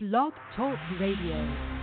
Blog Talk Radio.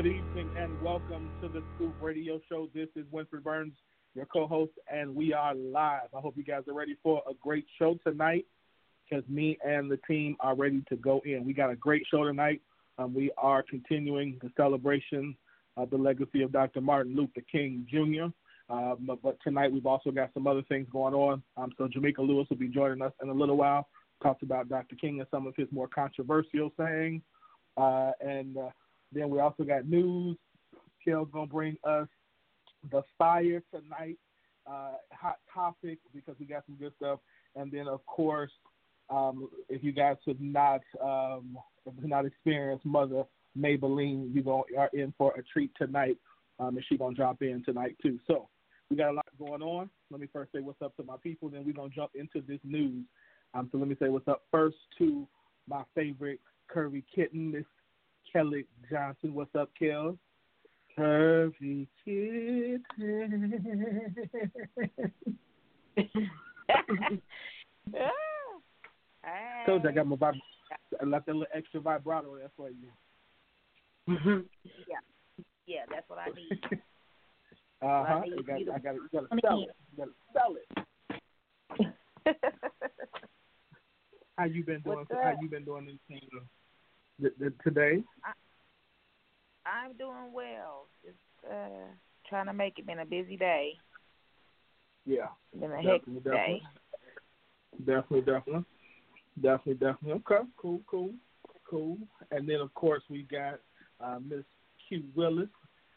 Good evening and welcome to the Scoop Radio Show. This is Winfred Burns, your co host, and we are live. I hope you guys are ready for a great show tonight because me and the team are ready to go in. We got a great show tonight. Um, we are continuing the celebration of the legacy of Dr. Martin Luther King Jr. Um, but tonight we've also got some other things going on. Um, so Jameka Lewis will be joining us in a little while. Talks about Dr. King and some of his more controversial sayings. Uh, and uh, then we also got news. Kel's gonna bring us the fire tonight, uh, hot topic because we got some good stuff. And then of course, um, if you guys have not um, have not experienced Mother Mabel Lean, you gonna, are in for a treat tonight, um, and she's gonna drop in tonight too. So we got a lot going on. Let me first say what's up to my people, then we're gonna jump into this news. Um, so let me say what's up first to my favorite curvy kitten. This Kelly Johnson. What's up, Kel? Curvy kitten. right. Told you I got my vib. I left that little extra vibrato there for you. Yeah, yeah, that's what I need. Uh huh. I, I got to sell it. Sell it. how you been doing? How you been doing in the? Th- th- today? I'm doing well. Just uh trying to make it. Been a busy day. Yeah. Been a Definitely, hectic day. Definitely, definitely, definitely, definitely. Okay, cool, cool, cool. And then of course we got uh, Miss Q Willis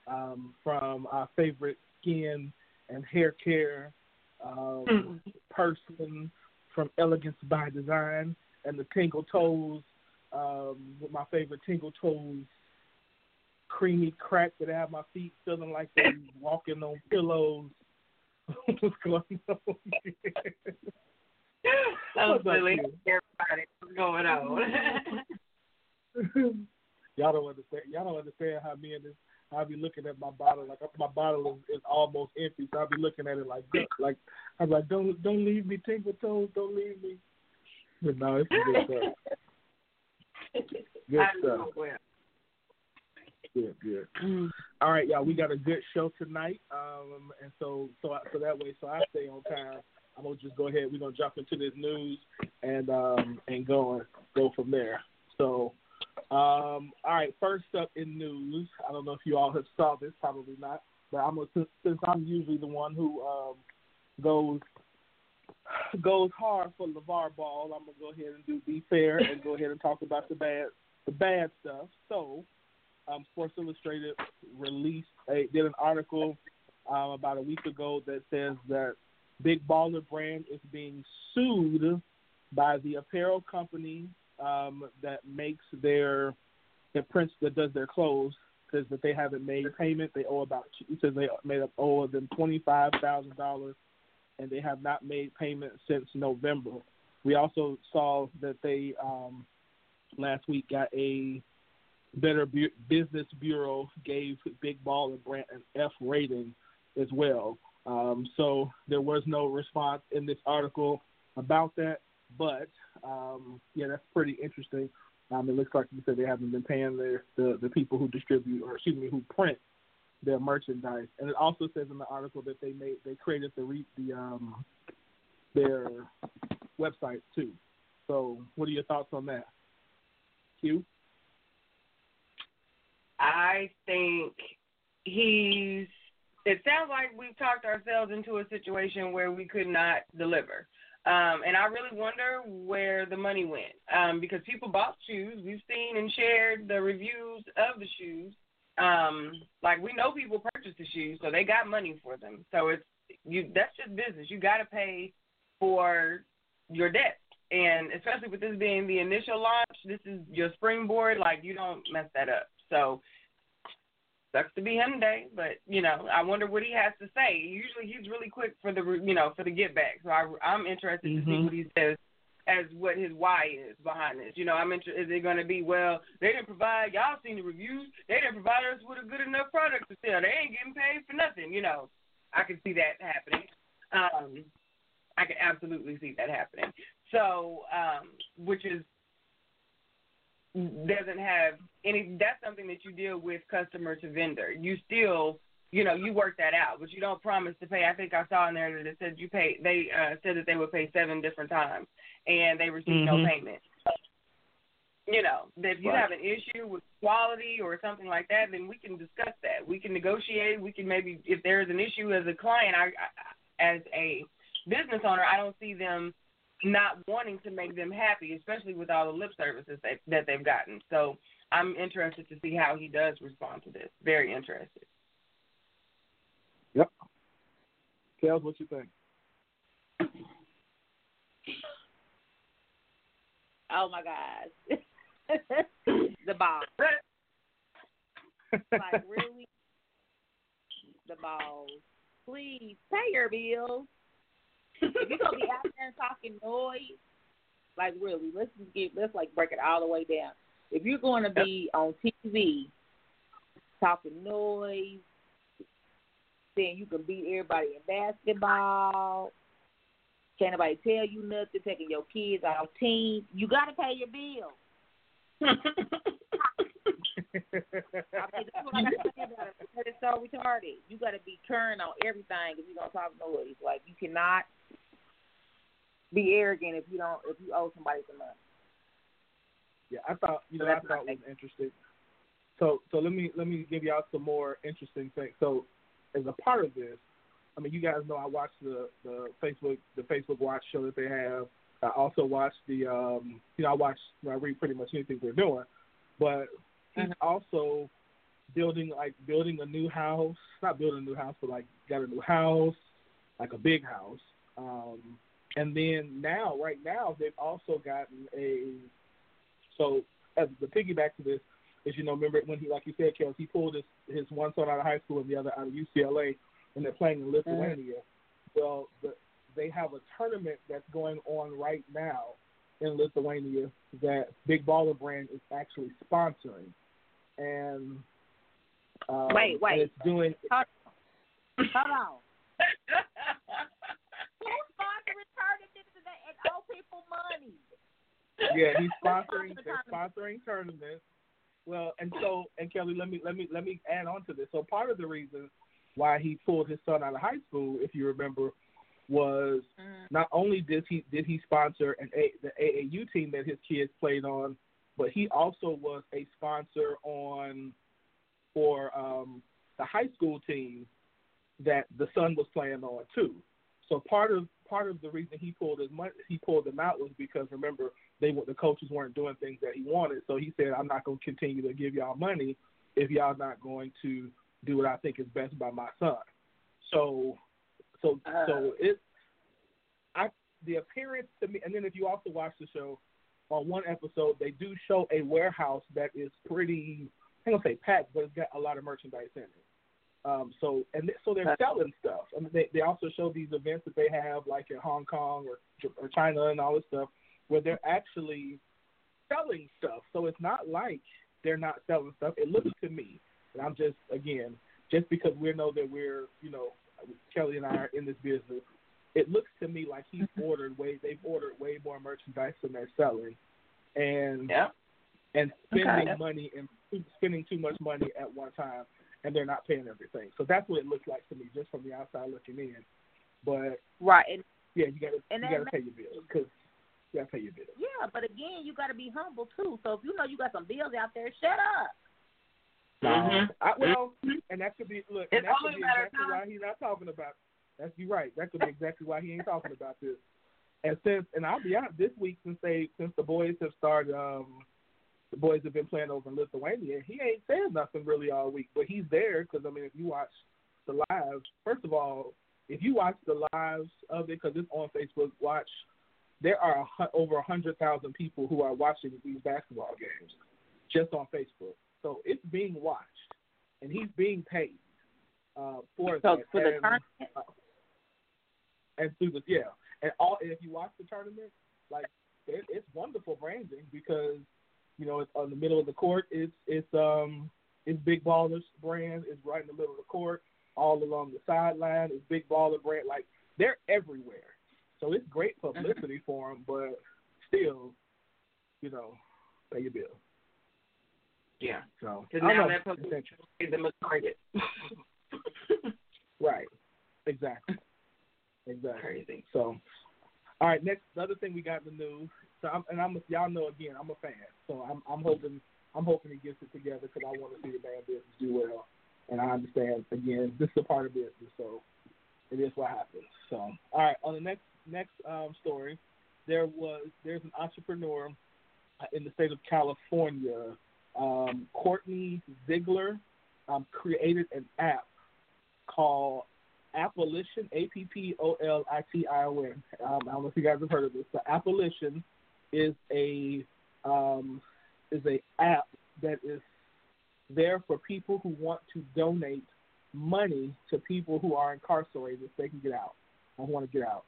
um, from our favorite skin and hair care um, person from Elegance by Design and the Tingle Toes um, with my favorite Tingle Toes creamy crack that I have my feet feeling like they're walking on pillows. What's going on? Up, silly. Q? Everybody, what's going on? y'all don't understand. Y'all don't understand how me and this. I'll be looking at my bottle like my bottle is, is almost empty, so I'll be looking at it like this. Like I'm like, don't don't leave me, Tingle Toes, don't leave me. But no, it's good stuff. Good stuff. Good, good. All right, y'all. We got a good show tonight, um, and so so so that way, so I stay on time. I'm gonna just go ahead. We're gonna jump into this news and um and go and go from there. So, um, all right. First up in news, I don't know if you all have saw this, probably not, but I'm gonna since, since I'm usually the one who um goes goes hard for LaVar Ball. I'm gonna go ahead and do be fair and go ahead and talk about the bad the bad stuff. So um, Sports Illustrated released a, did an article um, about a week ago that says that Big Baller Brand is being sued by the apparel company um, that makes their the prints that does their clothes says that they haven't made payment. They owe about says they made up owe them twenty five thousand dollars, and they have not made payments since November. We also saw that they um, last week got a Better Bu- Business Bureau gave Big Baller Brand an F rating as well. Um, so there was no response in this article about that, but um, yeah, that's pretty interesting. Um, it looks like you said they haven't been paying their the, the people who distribute or excuse me who print their merchandise, and it also says in the article that they made they created the re, the um, their website too. So, what are your thoughts on that? Q. I think he's. It sounds like we've talked ourselves into a situation where we could not deliver. Um, and I really wonder where the money went um, because people bought shoes. We've seen and shared the reviews of the shoes. Um, like we know people purchased the shoes, so they got money for them. So it's you. That's just business. You got to pay for your debt, and especially with this being the initial launch, this is your springboard. Like you don't mess that up. So sucks to be Hyundai, but you know, I wonder what he has to say. Usually, he's really quick for the you know for the get back. So I, I'm interested to see Mhm. what he says as what his why is behind this. You know, I'm interested. Is it going to be well? They didn't provide. Y'all seen the reviews. They didn't provide us with a good enough product to sell. They ain't getting paid for nothing. You know, I can see that happening. Um, I can absolutely see that happening. So, um, which is doesn't have any that's something that you deal with customer to vendor. You still you know, you work that out, but you don't promise to pay. I think I saw in there that it said you pay they uh said that they would pay seven different times and they received no Mhm. payment. You know, that if you Right. have an issue with quality or something like that, then we can discuss that. We can negotiate. We can maybe, if there is an issue as a client, I, I as a business owner, I don't see them not wanting to make them happy, especially with all the lip services that, that they've gotten. So I'm interested to see how he does respond to this. Very interested. Kels, what you think? Oh my gosh. the ball. Like really? The balls. Please pay your bills. If you're gonna be out there talking noise, like really, let's just get let's like break it all the way down. If you're going to be on TV talking noise, then you can beat everybody in basketball. Can't nobody tell you nothing. Taking your kids off team. You got to pay your bills. I mean, that's what I gotta say about it. Because It's so retarded. You got to be current on everything if you're gonna talk noise. Like you cannot be arrogant if you don't if you owe somebody some money. Yeah, I thought you know So I thought was interesting. So so let me let me give y'all some more interesting things. So as a part of this, I mean you guys know I watch the the Facebook the Facebook Watch show that they have. I also watch the um you know I watch you know, I read pretty much anything they're doing, but he's also building like building a new house, not building a new house, but like got a new house, like a big house. Um, and then now, right now, they've also gotten a so as the piggyback to this is you know remember when he like you said, Kels, he pulled his his one son out of high school and the other out of UCLA, and they're playing in Lithuania. Well, the, they have a tournament that's going on right now in Lithuania that Big Baller Brand is actually sponsoring, and um, Wait, wait. and it's doing Hold, hold on. Who's sponsoring tournaments and, and owe people money? yeah, he's sponsoring. Sponsoring They're sponsoring tournaments. Well, and so and Kelly, let me let me let me add on to this. So part of the reason why he pulled his son out of high school, if you remember, was not only did he did he sponsor an a, the AAU team that his kids played on, but he also was a sponsor on for um, the high school team that the son was playing on too. So part of part of the reason he pulled his he pulled them out was because remember they the coaches weren't doing things that he wanted. So he said, I'm not going to continue to give y'all money if y'all not going to do what I think is best by my son. So so so it I the appearance to me and then if you also watch the show on one episode they do show a warehouse that is pretty I'm gonna say packed, but it's got a lot of merchandise in it. Um, so and th- so they're selling stuff. I mean, they they also show these events that they have like in Hong Kong or or China and all this stuff where they're actually selling stuff. So it's not like they're not selling stuff. It looks to me, and I'm just again just because we know that we're you know Kelly and I are in this business. It looks to me like he's mm-hmm. ordered way they've ordered way more merchandise than they're selling, and Yeah. and spending Okay. money and spending too much money at one time, and they're not paying everything. So that's what it looks like to me, just from the outside looking in. But Right. And yeah, you got to you got to pay your bills because you got to pay your bills. yeah, but again, you got to be humble too. So if you know you got some bills out there, shut up. Mhm. I, well, and that could be look, and It's that could only be matter of exactly why he's not talking about. That's you right. That could be exactly why he ain't talking about this. And since, and I'll be honest, this week since they since the boys have started, um, the boys have been playing over in Lithuania. He ain't saying nothing really all week, but he's there because I mean, if you watch the lives, first of all, if you watch the lives of it, because it's on Facebook, watch. There are a, over a hundred thousand people who are watching these basketball games just on Facebook. So it's being watched, and he's being paid uh, for So that. for the and, tournament, and through the yeah, and all and if you watch the tournament, like it, it's wonderful branding because you know it's on the middle of the court. It's it's um it's Big Ballers brand. It's right in the middle of the court, all along the sideline. It's Big Baller brand. Like they're everywhere. So it's great mm-hmm. publicity for them, but still, you know, pay your bill. Yeah. So Because now know. that publicity is the market. Right. Exactly. Exactly. Crazy. So, all right. Next, the other thing we got in the news. So, I'm, and I'm y'all know again, I'm a fan. So I'm I'm hoping I'm hoping he gets it together because I want to see the band business do well. And I understand again, this is a part of business, so it is what happens. So, all right. On the next next um, story, there was there's an entrepreneur uh, in the state of California, um, Kortney Ziegler, um, created an app called Appolition, A P P O L I T I O N. Um, I don't know if you guys have heard of this. The Appolition is a um, is a app that is there for people who want to donate money to people who are incarcerated so they can get out. I want to get out.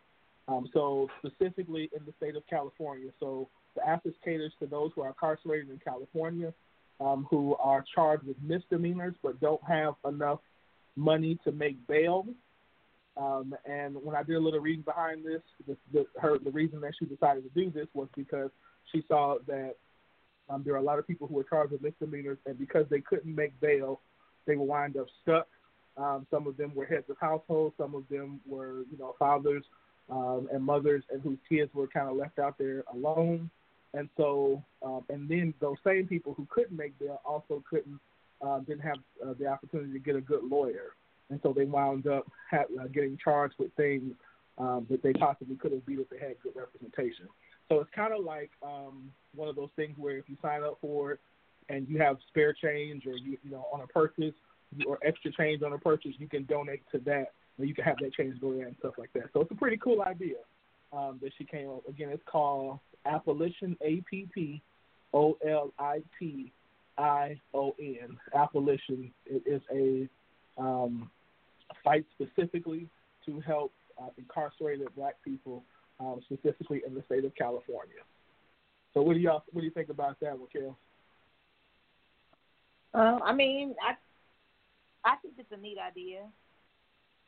Um, so specifically in the state of California. So the app caters to those who are incarcerated in California, um, who are charged with misdemeanors but don't have enough money to make bail. Um, and when I did a little reading behind this, the, the, her the reason that she decided to do this was because she saw that um, there are a lot of people who are charged with misdemeanors, and because they couldn't make bail, they would wind up stuck. Um, some of them were heads of households, some of them were, you know, fathers um, and mothers, and whose kids were kind of left out there alone. And so, um, and then those same people who couldn't make bail also couldn't, uh, didn't have uh, the opportunity to get a good lawyer, and so they wound up ha- uh, getting charged with things um, that they possibly could have beat if they had good representation. So it's kind of like um, one of those things where if you sign up for it and you have spare change or you you know on a purchase or extra change on a purchase, you can donate to that, you can have that change go there and stuff like that. So it's a pretty cool idea um, that she came up. Again, it's called Appolition A P P O L I T I O N. Appolition is a um, fight specifically to help uh, incarcerated black people, um, specifically in the state of California. So what do y'all what do you think about that, Raquel? Uh, I mean, I I think it's a neat idea.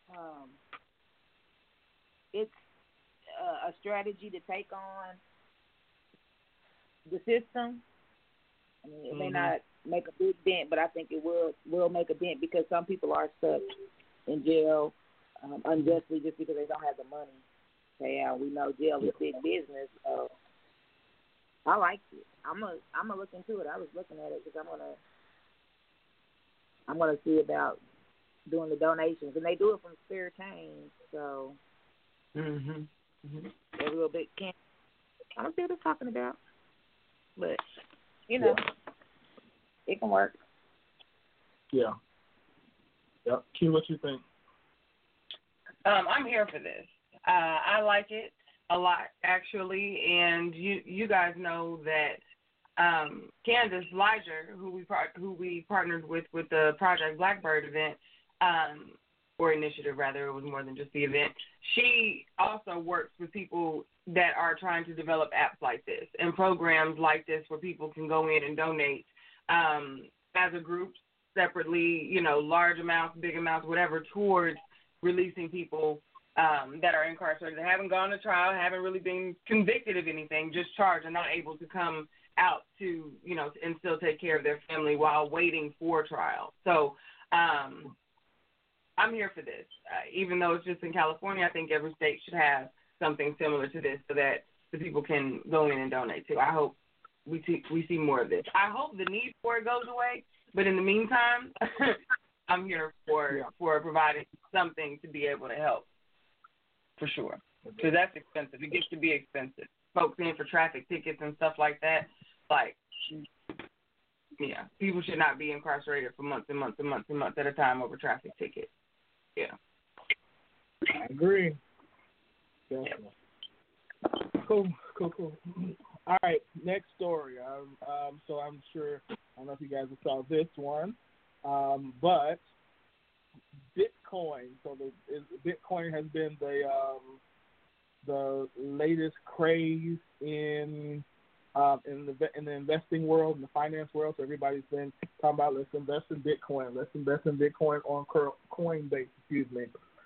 Um, it's uh, a strategy to take on the system. I mean, it may Mhm. not make a big dent, but I think it will will make a dent because some people are stuck in jail um, unjustly just because they don't have the money pay. We know jail is big business, so I like it. I'm gonna I'm gonna look into it. I was looking at it because I'm gonna I'm gonna see about doing the donations, and they do it from spare change, so Mm-hmm. they're a little bit can't. I don't see what they're talking about, but you know, it can work. Yeah. Yep. Q, what you think? Um, I'm here for this. Uh, I like it a lot, actually, and you you guys know that um, Candace Liger, who we par- who we partnered with with the Project Blackbird event, um, or initiative rather, it was more than just the event. She also works with people that are trying to develop apps like this and programs like this where people can go in and donate um, as a group separately, you know, large amounts, big amounts, whatever, towards releasing people um, that are incarcerated, that haven't gone to trial, haven't really been convicted of anything, just charged and not able to come out to, you know, and still take care of their family while waiting for trial. So um, I'm here for this. Uh, even though it's just in California, I think every state should have something similar to this so that the people can go in and donate too. I hope we see we see more of this. I hope the need for it goes away, but in the meantime, I'm here for Yeah. for providing something to be able to help, for sure. Because that's expensive. It gets to be expensive. Folks in for traffic tickets and stuff like that. Like, yeah, people should not be incarcerated for months and months and months and months at a time over traffic tickets. Yeah. I agree. Definitely. Cool, cool, cool. All right, next story. Um, um, so I'm sure I don't know if you guys saw this one, um, but Bitcoin. So the is, Bitcoin has been the um, the latest craze in um, in the in the investing world, in the finance world. So everybody's been talking about let's invest in Bitcoin. Let's invest in Bitcoin on Coinbase. Excuse me.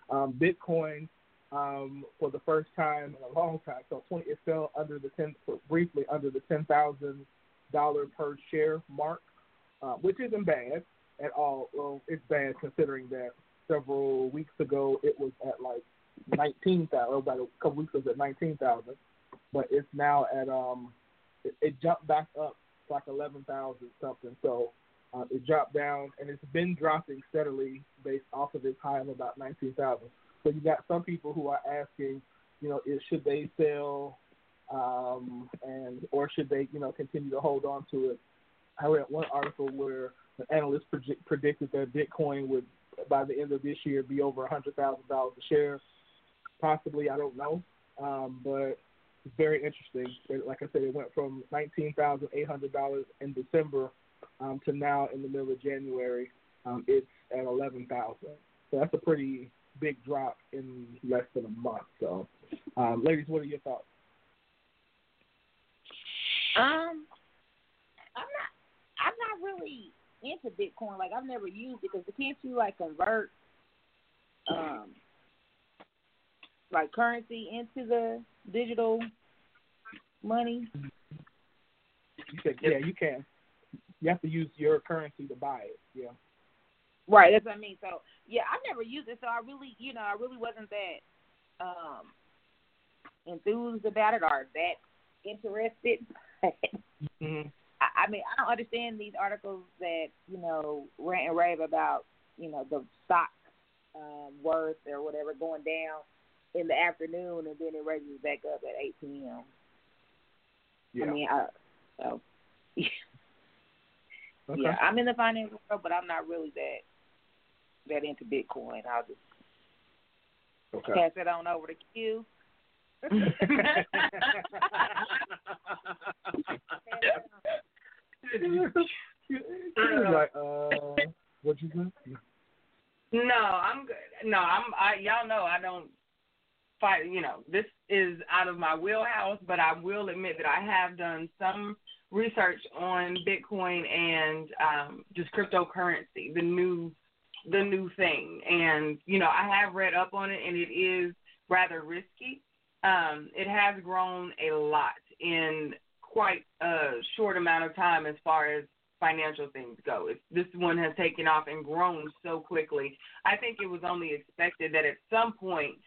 Um, Bitcoin um, for the first time in a long time. So 20, it fell under the ten briefly under the ten thousand dollar per share mark, uh, which isn't bad at all. Well, it's bad considering that several weeks ago it was at like nineteen thousand. About a couple weeks ago it was at nineteen thousand, but it's now at um it, it jumped back up to like eleven thousand something. So. Uh, it dropped down, and it's been dropping steadily based off of its high of about nineteen thousand. So you got some people who are asking, you know, is should they sell, um, and or should they, you know, continue to hold on to it? I read one article where an analyst predict, predicted that Bitcoin would, by the end of this year, be over hundred thousand dollars a share. Possibly, I don't know, um, but very interesting. Like I said, it went from nineteen thousand eight hundred dollars in December um, to now in the middle of January, um, it's at eleven thousand. So that's a pretty big drop in less than a month. So, um, ladies, what are your thoughts? Um, I'm not. I'm not really into Bitcoin. Like I've never used it because it can't you like convert um like currency into the digital money? You said, yeah, you can. You have to use your currency to buy it. Yeah. Right, that's what I mean. So yeah, I never used it, so I really, you know, I really wasn't that um enthused about it or that interested. Mm-hmm. I, I mean, I don't understand these articles that you know rant and rave about, you know, the stock um, worth or whatever going down in the afternoon and then it raises back up at 8 p.m. Yeah. I mean, I, so okay. yeah, I'm in the financial world, but I'm not really that that into Bitcoin. I'll just Okay. pass it on over to Q. like, uh, what you say? No, I'm good. No, I'm. I y'all know I don't fight. You know, this is out of my wheelhouse, but I will admit that I have done some research on Bitcoin and um, just cryptocurrency, the new, the new thing. And you know, I have read up on it, and it is rather risky. Um, it has grown a lot in quite a short amount of time as far as financial things go. It's, this one has taken off and grown so quickly. I think it was only expected that at some point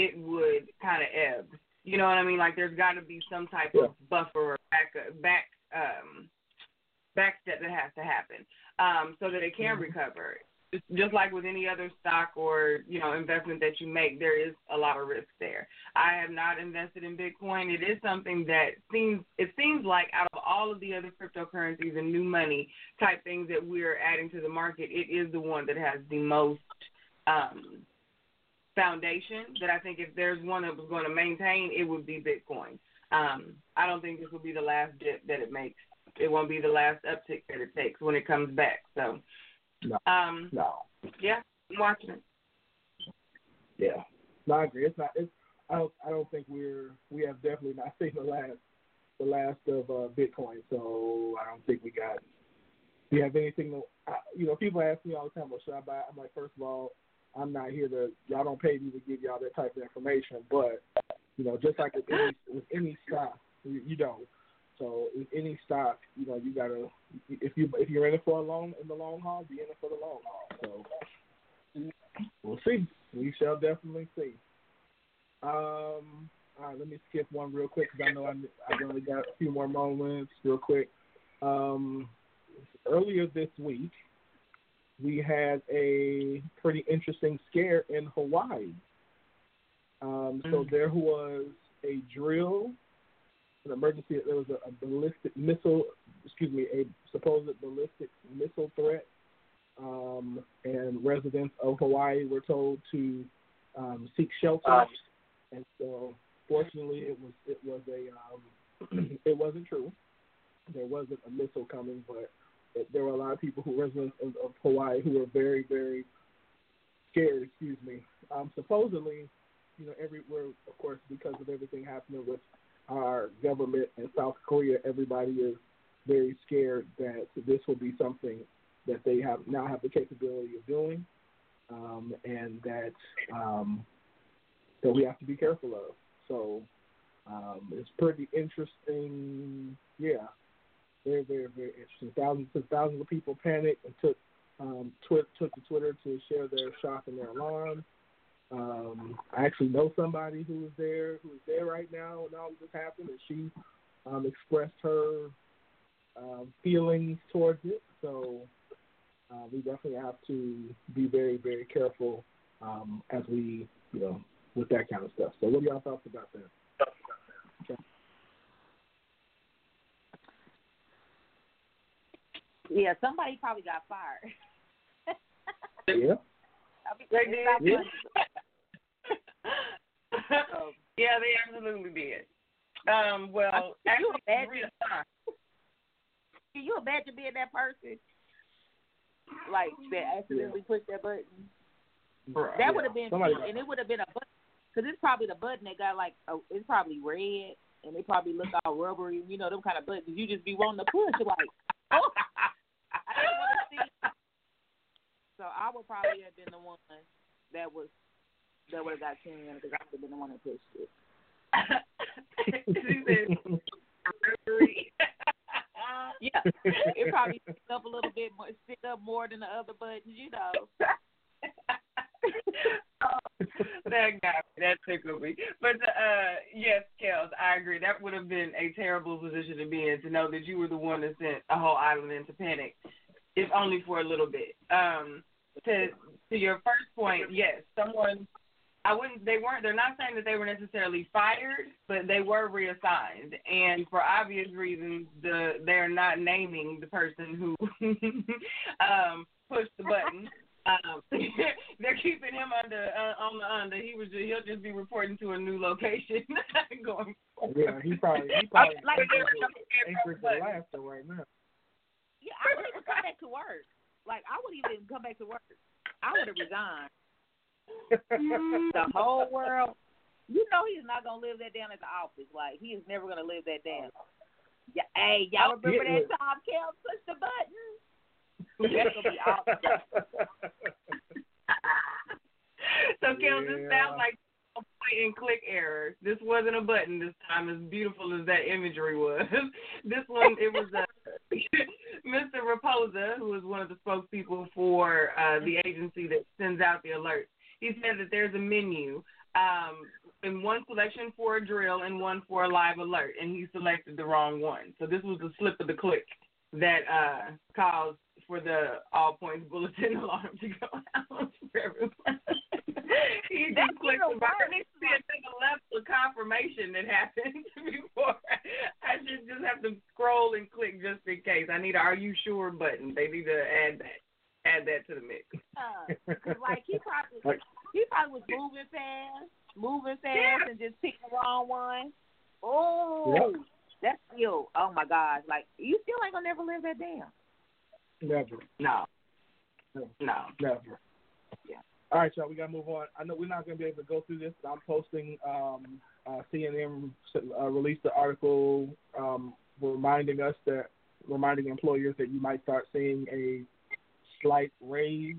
it would kind of ebb. You know what I mean? Like there's got to be some type Yeah. of buffer or back back um back step that has to happen um so that it can recover. Just, just like with any other stock or you know investment that you make, there is a lot of risk there. I have not invested in Bitcoin. It is something that seems it seems like out of all of the other cryptocurrencies and new money type things that we're adding to the market, it is the one that has the most um, foundation. That I think if there's one that was going to maintain, it would be Bitcoin. Um, I don't think this will be the last dip that it makes. It won't be the last uptick that it takes when it comes back. So, No. um, No. yeah, I'm watching it. Yeah. No, I agree. It's not. It's. I don't. I don't think we're. We have definitely not seen the last. The last of uh, Bitcoin. So I don't think we got. We have anything. To, I, you know, people ask me all the time, "Well, should I buy?" I'm like, first of all, I'm not here to. Y'all don't pay me to give y'all that type of information. But you know, just like with any with any stock, you, you don't. So with any stock, you know, you gotta. If you if you're in it for a long in the long haul, be in it for the long haul. So we'll see. We shall definitely see. Um, all right, let me skip one real quick because I know I I only got a few more moments. Real quick. Um, earlier this week, we had a pretty interesting scare in Hawaii. Um, so Mm. there was a drill, an emergency. There was a, a ballistic missile. Excuse me, a supposed ballistic missile threat um, and residents of Hawaii were told to um, seek shelter. and so, fortunately, it was it was a um, it wasn't true. There wasn't a missile coming, but there were a lot of people who residents of, of Hawaii who were very very scared. Excuse me. Um, supposedly, you know, everywhere, of course, because of everything happening with our government in South Korea, everybody is very scared that this will be something that they have now have the capability of doing, um, and that um, that we have to be careful of. So um, it's pretty interesting. Yeah, very, very, very interesting. Thousands and thousands of people panicked and took um, twi- took to Twitter to share their shock and their alarm. Um, I actually know somebody who was there, who is there right now when all this happened, and she um, expressed her um, feelings towards it. So uh, we definitely have to be very, very careful um, as we, you know, with that kind of stuff. So, what are y'all thoughts about that? Yeah, somebody probably got fired. Yeah, I They did. Yeah. So, yeah, they absolutely did. Um, well, I- you imagine- Rita Can you imagine being that person? Like that accidentally pushed that button. Bruh. That Yeah, would have been, somebody- and it would have been a button because it's probably the button that got like, a, it's probably red, and they probably look all rubbery. You know, them kind of buttons you just be wanting to push. You're like, oh, I didn't want to see. So I would probably have been the one that was that would have got ten because I would have been the one that pushed it. Yeah, it probably stick up a little bit more, stick up more than the other buttons, you know. that got me. That tickled me. But uh, yes, Kels, I agree. That would have been a terrible position to be in to know that you were the one that sent a whole island into panic, if only for a little bit. Um, to to your first point, yes, someone. I wouldn't. They weren't. They're not saying that they were necessarily fired, but they were reassigned, and for obvious reasons, the they're not naming the person who um, pushed the button. Um, they're keeping him under uh, on the under. He was just, he'll just be reporting to a new location going. Forward. Yeah, he probably he probably Like- angry for laughter right now. Yeah, I would even come back to work. Like I wouldn't even come back to work. I would have resigned. Mm-hmm. The whole world. You know he's not gonna live that down at the office. Like he is never gonna live that down. Yeah, hey, y'all oh, remember Yeah. that time Kel pushed the button? That's gonna be awesome. so, Kel, this Yeah. sounds like point and click error. This wasn't a button this time, as beautiful as that imagery was. this one, it was uh, Mr. Rapoza, who is one of the spokespeople for uh, the agency that sends out the alerts. He said that there's a menu, um, and one selection for a drill and one for a live alert, and he selected the wrong one. So this was a slip of the click that uh, caused for the all points bulletin alarm to go out for everyone. He That's just clicked even the button. worse. It's a level of confirmation that happened before. I should just have to scroll and click just in case. I need a "Are you sure?" button. They need to add that. Add that to the mix. Uh, 'cause, like he probably he probably was moving fast, moving fast, Yeah. and just picked the wrong one. Oh, that's still. Oh my gosh! Like you still ain't gonna never live that down. Never, No. No. No. never. Yeah. All right, y'all. We gotta move on. I know we're not gonna be able to go through this. But I'm posting. Um, uh, CNN uh, released an article um, reminding us that reminding employers that you might start seeing a slight raise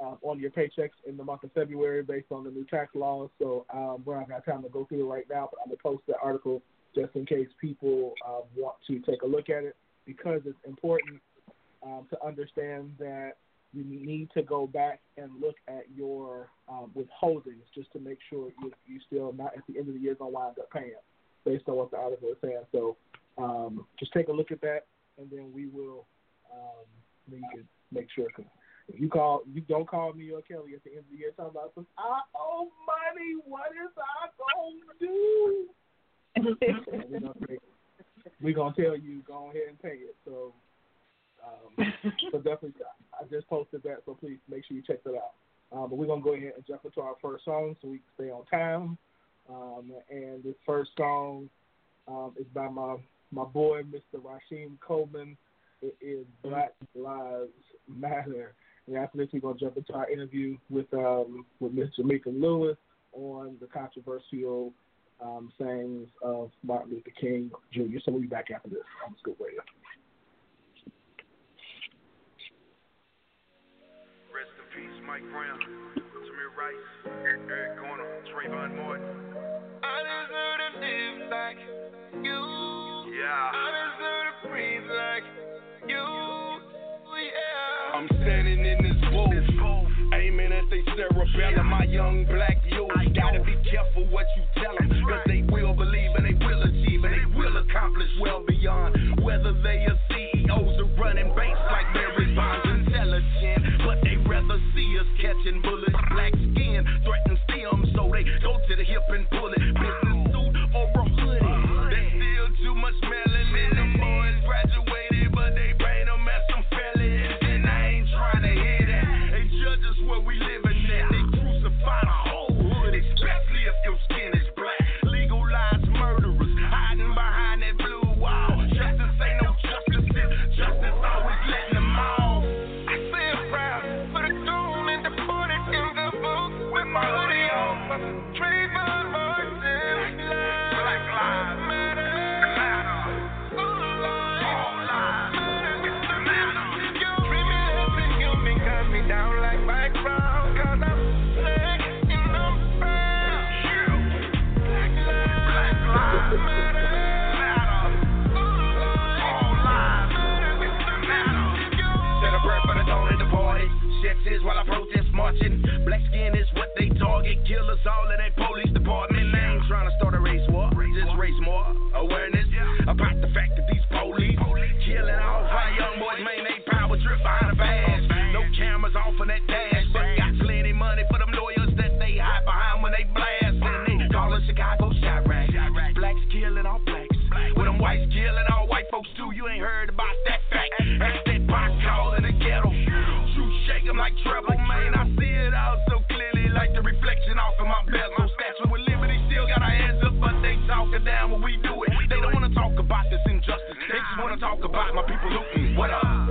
uh, on your paychecks in the month of February based on the new tax laws. So um, we're not gonna have time to go through it right now, but I'm gonna post the article just in case people um, want to take a look at it because it's important um, to understand that you need to go back and look at your um, withholdings just to make sure you you still not at the end of the year gonna wind up paying based on what the article is saying. So um, just take a look at that, and then we will um, then you can make sure. Cause if you call, you don't call me or Kelly at the end of the year talking about some I owe money. What is I gonna do? we're gonna, say- we gonna tell you go ahead and pay it. So. Um, so definitely, I just posted that, so please make sure you check that out. Um, but we're gonna go ahead and jump into our first song so we can stay on time. Um, and this first song um, is by my my boy, Mr. Rasheem Coleman. It is Black Lives Matter. And after this, we're gonna jump into our interview with um, with Miss Jameka Lewis on the controversial um, sayings of Martin Luther King Jr. So we'll be back after this on Scoop Radio. Mike Brown, Tamir Rice, Eric Garner, Trayvon Martin. I deserve to live like you. Yeah. I deserve to breathe like you. Yeah. I'm standing in this booth, aiming at they cerebellum. My young black youth, gotta be careful what you tell them, cause they will believe and they will achieve and they will accomplish well beyond whether they are CEOs or running banks like Mary Bonds. But see us catching bullets. Black skin threatens them, so they go to the hip and pull it. Business my people looting. What up?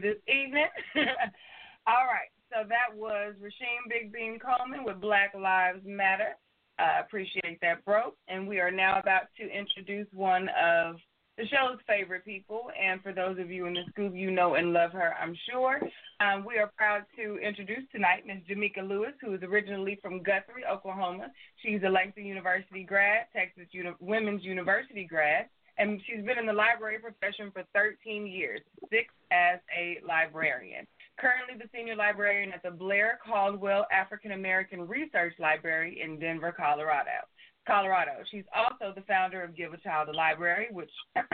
This evening. All right, so that was Rasheem Big Bean Coleman with Black Lives Matter. I appreciate that, bro. And we are now about to introduce one of the show's favorite people. And for those of you in the scoop, you know and love her, I'm sure. Um, we are proud to introduce tonight Ms. Jameka Lewis, who is originally from Guthrie, Oklahoma. She's a Langston University grad, Texas Uni- Women's University grad, and she's been in the library profession for 13 years, six as a librarian. Currently the senior librarian at the Blair Caldwell African American Research Library in Denver, Colorado. Colorado. She's also the founder of Give a Child a Library, which uh,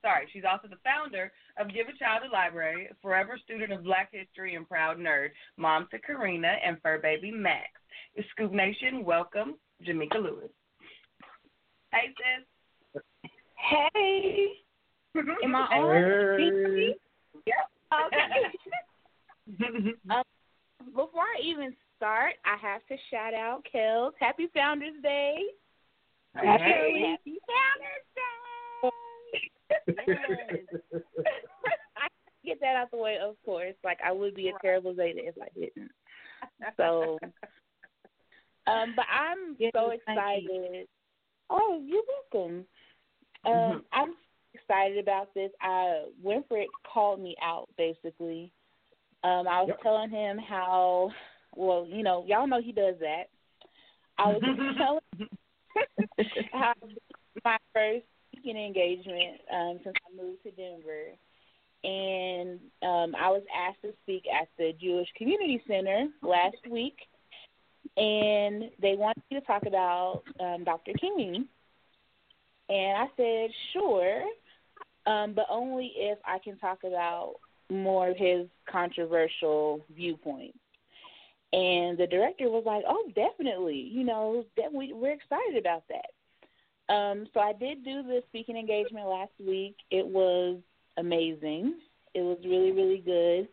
sorry, she's also the founder of Give a Child a Library, forever student of Black History and proud nerd, mom to Karina and fur baby Max. Scoop Nation, welcome Jameka Lewis. Hey sis. Hey. Am I on? Hey. Okay. um, before I even start, I have to shout out Kels. Happy Founders Day. Hey. Happy Founders Day. I get that out the way, of course. Like I would be a terrible Zeta if I didn't. So, um, but I'm Yes, so thank you. excited. Oh, you're welcome. Um, I'm excited about this. I Winfred called me out basically. Um, I was Yep. telling him how well, you know, y'all know he does that. I was telling how my first speaking engagement um, since I moved to Denver, and um, I was asked to speak at the Jewish Community Center last week, and they wanted me to talk about um, Dr. King, and I said sure, um, but only if I can talk about more of his controversial viewpoints. And the director was like, "Oh, definitely. You know, that we we're excited about that." Um, so I did do the speaking engagement last week. It was amazing. It was really, really good.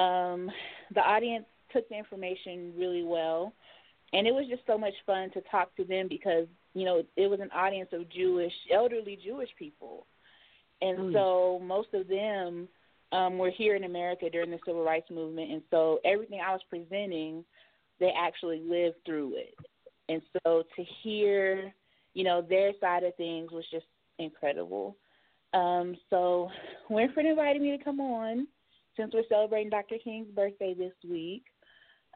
Um, the audience took the information really well, and it was just so much fun to talk to them because you know it was an audience of Jewish, elderly Jewish people, and Mm. so most of them um, were here in America during the civil rights movement, and so everything I was presenting, they actually lived through it, and so to hear, you know, their side of things was just incredible. Um, so Winfred invited me to come on since we're celebrating Dr. King's birthday this week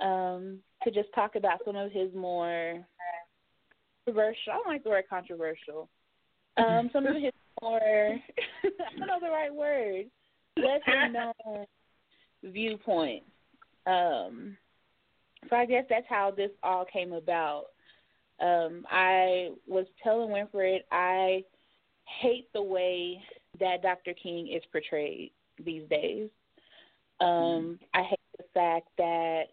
um, to just talk about some of his more controversial. I don't like the word controversial. Um, some of his more I don't know the right word. Lesser known viewpoints. Um, so I guess that's how this all came about. Um, I was telling Winfred I hate the way that Dr. King is portrayed these days. Um, I hate the fact that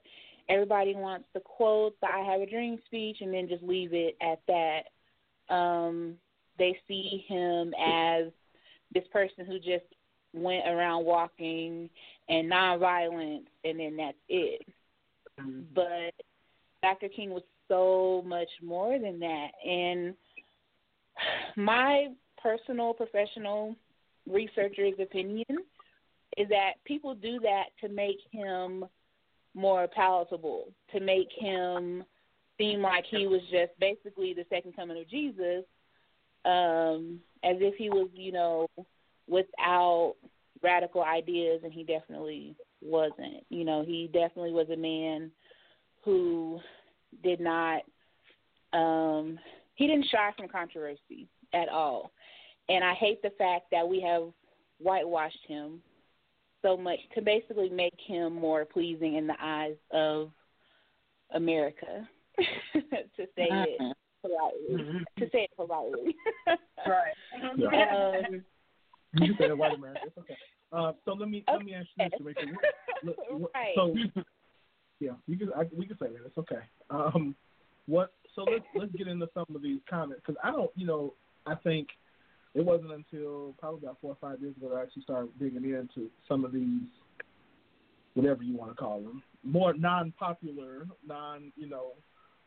everybody wants the quote, the I have a dream speech, and then just leave it at that. Um, they see him as this person who just went around walking and nonviolent, and then that's it. But Dr. King was so much more than that. And my personal, professional researcher's opinion is that people do that to make him more palatable, to make him seem like he was just basically the second coming of Jesus, um, as if he was, you know, without radical ideas, and he definitely wasn't. You know, he definitely was a man who did not um he didn't shy from controversy at all. And I hate the fact that we have whitewashed him so much to basically make him more pleasing in the eyes of America. to say it politely. To say it politely. Right. Yeah. um, You can say it white America. It's okay. Uh, so let me let me ask you this, Rachel. What- what- Right. So yeah, you can I, we can say that. It's okay. Um, what? So let's let's get into some of these comments because I don't, you know, I think it wasn't until probably about four or five years ago that I actually started digging into some of these, whatever you want to call them, more non-popular, non, you know,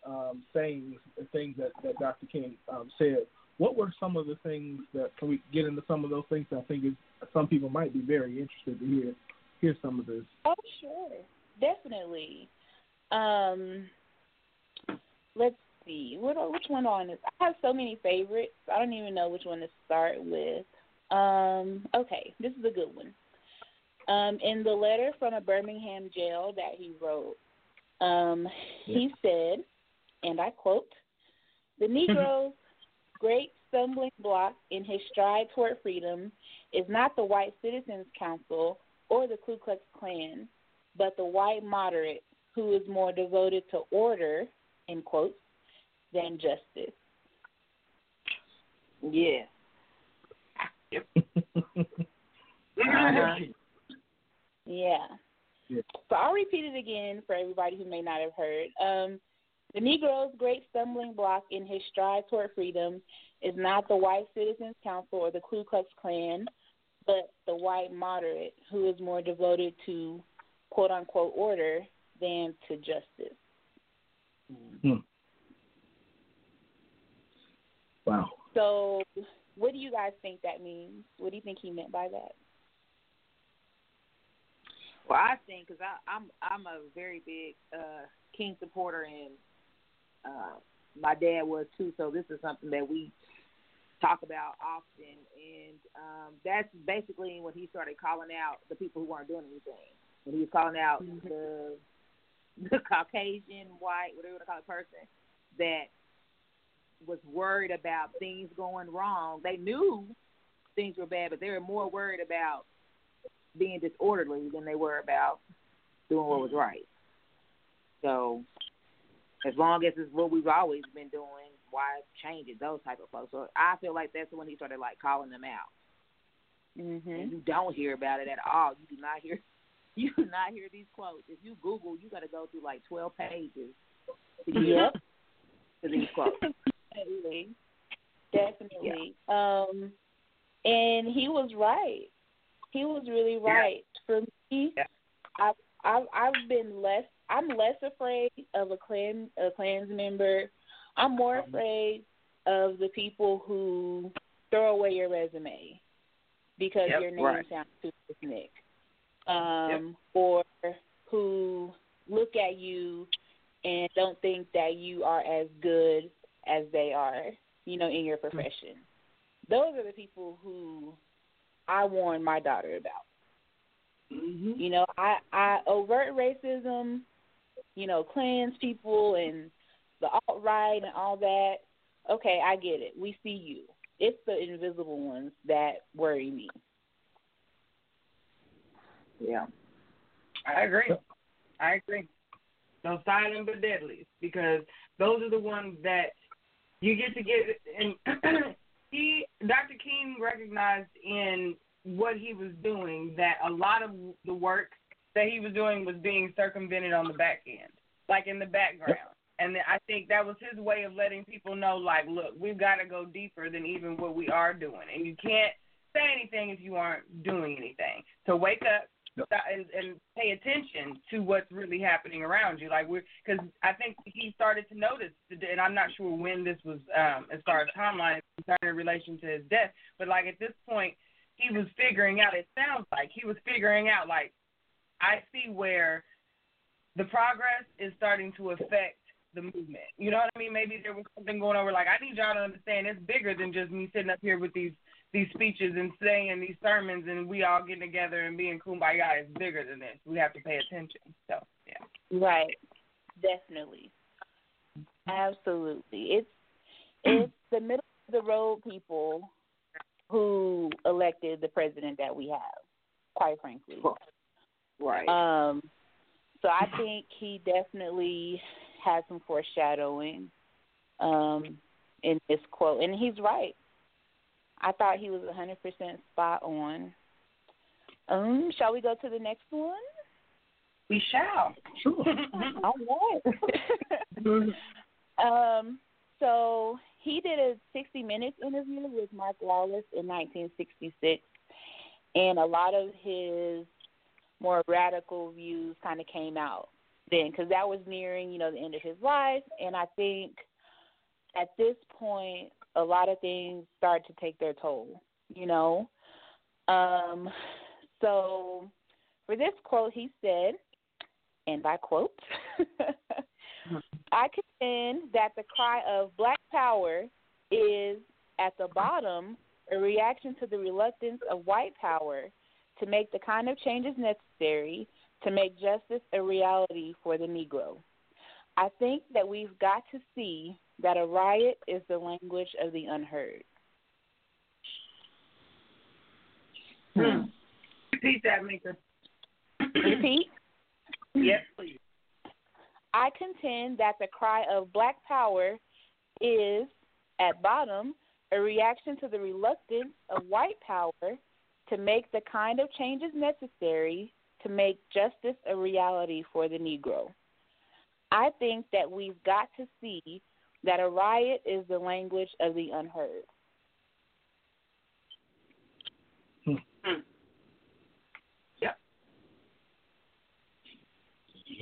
um, sayings, things that that Dr. King um, said. What were some of the things that can we get into some of those things that I think is some people might be very interested to hear hear some of this. Oh, sure. Definitely. Um, let's see. What which one on this? I have so many favorites. I don't even know which one to start with. Um, okay, this is a good one. Um, in the letter from a Birmingham jail that he wrote, um, he said, and I quote, "The Negro's great stumbling block in his stride toward freedom is not the White Citizens Council or the Ku Klux Klan, but the white moderate who is more devoted to order, End quotes, than justice. Yeah. Uh-huh. Yeah. Yeah. So I'll repeat it again for everybody who may not have heard. Um, the Negro's great stumbling block in his stride toward freedom is not the White Citizens Council or the Ku Klux Klan, but the white moderate who is more devoted to quote unquote order than to justice. Wow. So, what do you guys think that means? What do you think he meant by that? Well, I think because I'm I'm a very big uh, King supporter, and uh, my dad was too. So this is something that we talk about often, and um, that's basically when he started calling out the people who weren't doing anything. When he was calling out the the Caucasian, white, whatever you want to call it, person that was worried about things going wrong. They knew things were bad, but they were more worried about being disorderly than they were about doing what was right. So, as long as it's what we've always been doing, why change it? Those type of folks. So I feel like that's when he started like calling them out. Mm-hmm. And you don't hear about it at all. You do not hear you do not hear these quotes. If you Google, you got to go through like twelve pages to get Yep. to these quotes. Definitely. Definitely. Um and he was right. He was really right. For me, Yeah. I've I've I've been less I'm less afraid of a Klan a Klans member. I'm more afraid of the people who throw away your resume because Yep, your name right. sounds too ethnic. Um or who look at you and don't think that you are as good as they are, you know, in your profession. Those are the people who I warn my daughter about. Mm-hmm. You know, I I overt racism, you know, Klans people and the alt right and all that. Okay, I get it. We see you. It's the invisible ones that worry me. Yeah. I agree. I agree. Those silent but deadly, because those are the ones that you get to get. And he, Dr. King, recognized in what he was doing that a lot of the work that he was doing was being circumvented on the back end, like in the background. And I think that was his way of letting people know, like, look, we've got to go deeper than even what we are doing, and you can't say anything if you aren't doing anything. So wake up, and, and pay attention to what's really happening around you. Like we're because I think he started to notice, and I'm not sure when this was um, as far as timeline concerned in relation to his death, but like at this point, he was figuring out. It sounds like he was figuring out. Like I see where the progress is starting to affect the movement. You know what I mean? Maybe there was something going on where like I need y'all to understand it's bigger than just me sitting up here with these these speeches and saying these sermons and we all getting together and being kumbaya. It's bigger than this. We have to pay attention. So yeah. Right. Definitely. Absolutely. It's it's the middle of the road people who elected the president that we have, quite frankly. Right. Um so I think he definitely had some foreshadowing um in this quote. And he's right. I thought he was a hundred percent spot on. Um, shall we go to the next one? We shall. Sure. All right. um, so he did a 60 Minutes interview with Mark Wallace in 1966, and a lot of his more radical views kind of came out then, because that was nearing, you know, the end of his life, and I think at this point, a lot of things start to take their toll, you know. Um, so for this quote, he said, and I quote, I contend that the cry of black power is at the bottom a reaction to the reluctance of white power to make the kind of changes necessary to make justice a reality for the Negro. I think that we've got to see that a riot is the language of the unheard. Hmm. Repeat that, Mika. Repeat. yes, please. I contend that the cry of black power is, at bottom, a reaction to the reluctance of white power to make the kind of changes necessary to make justice a reality for the Negro. I think that we've got to see that a riot is the language of the unheard. Hmm. Hmm.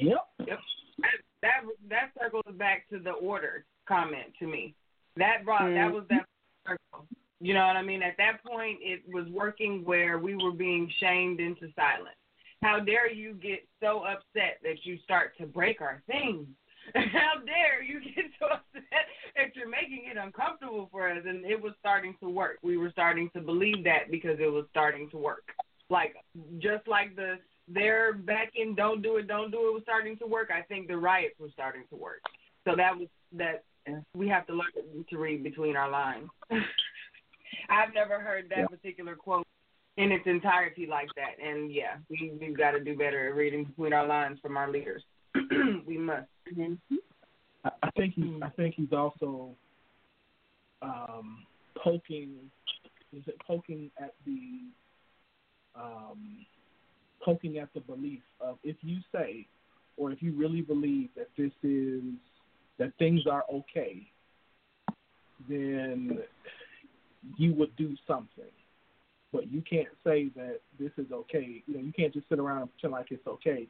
Yep. Yep. That that that circles back to the order comment to me. That brought that mm-hmm. was that circle. You know what I mean? At that point, it was working where we were being shamed into silence. How dare you get so upset that you start to break our things? How dare you get so upset that you're making it uncomfortable for us? And it was starting to work. We were starting to believe that because it was starting to work. Like just like the their back in don't do it, don't do it was starting to work. I think the riots were starting to work. So that was that we have to learn to read between our lines. I've never heard that Yeah. particular quote in its entirety like that. And yeah, we we've got to do better at reading between our lines from our leaders. we must. I, I think he's. I think he's also um, poking. Is it poking at the um, poking at the belief of if you say or if you really believe that this is that things are okay, then you would do something. But you can't say that this is okay. You know, you can't just sit around and pretend like it's okay.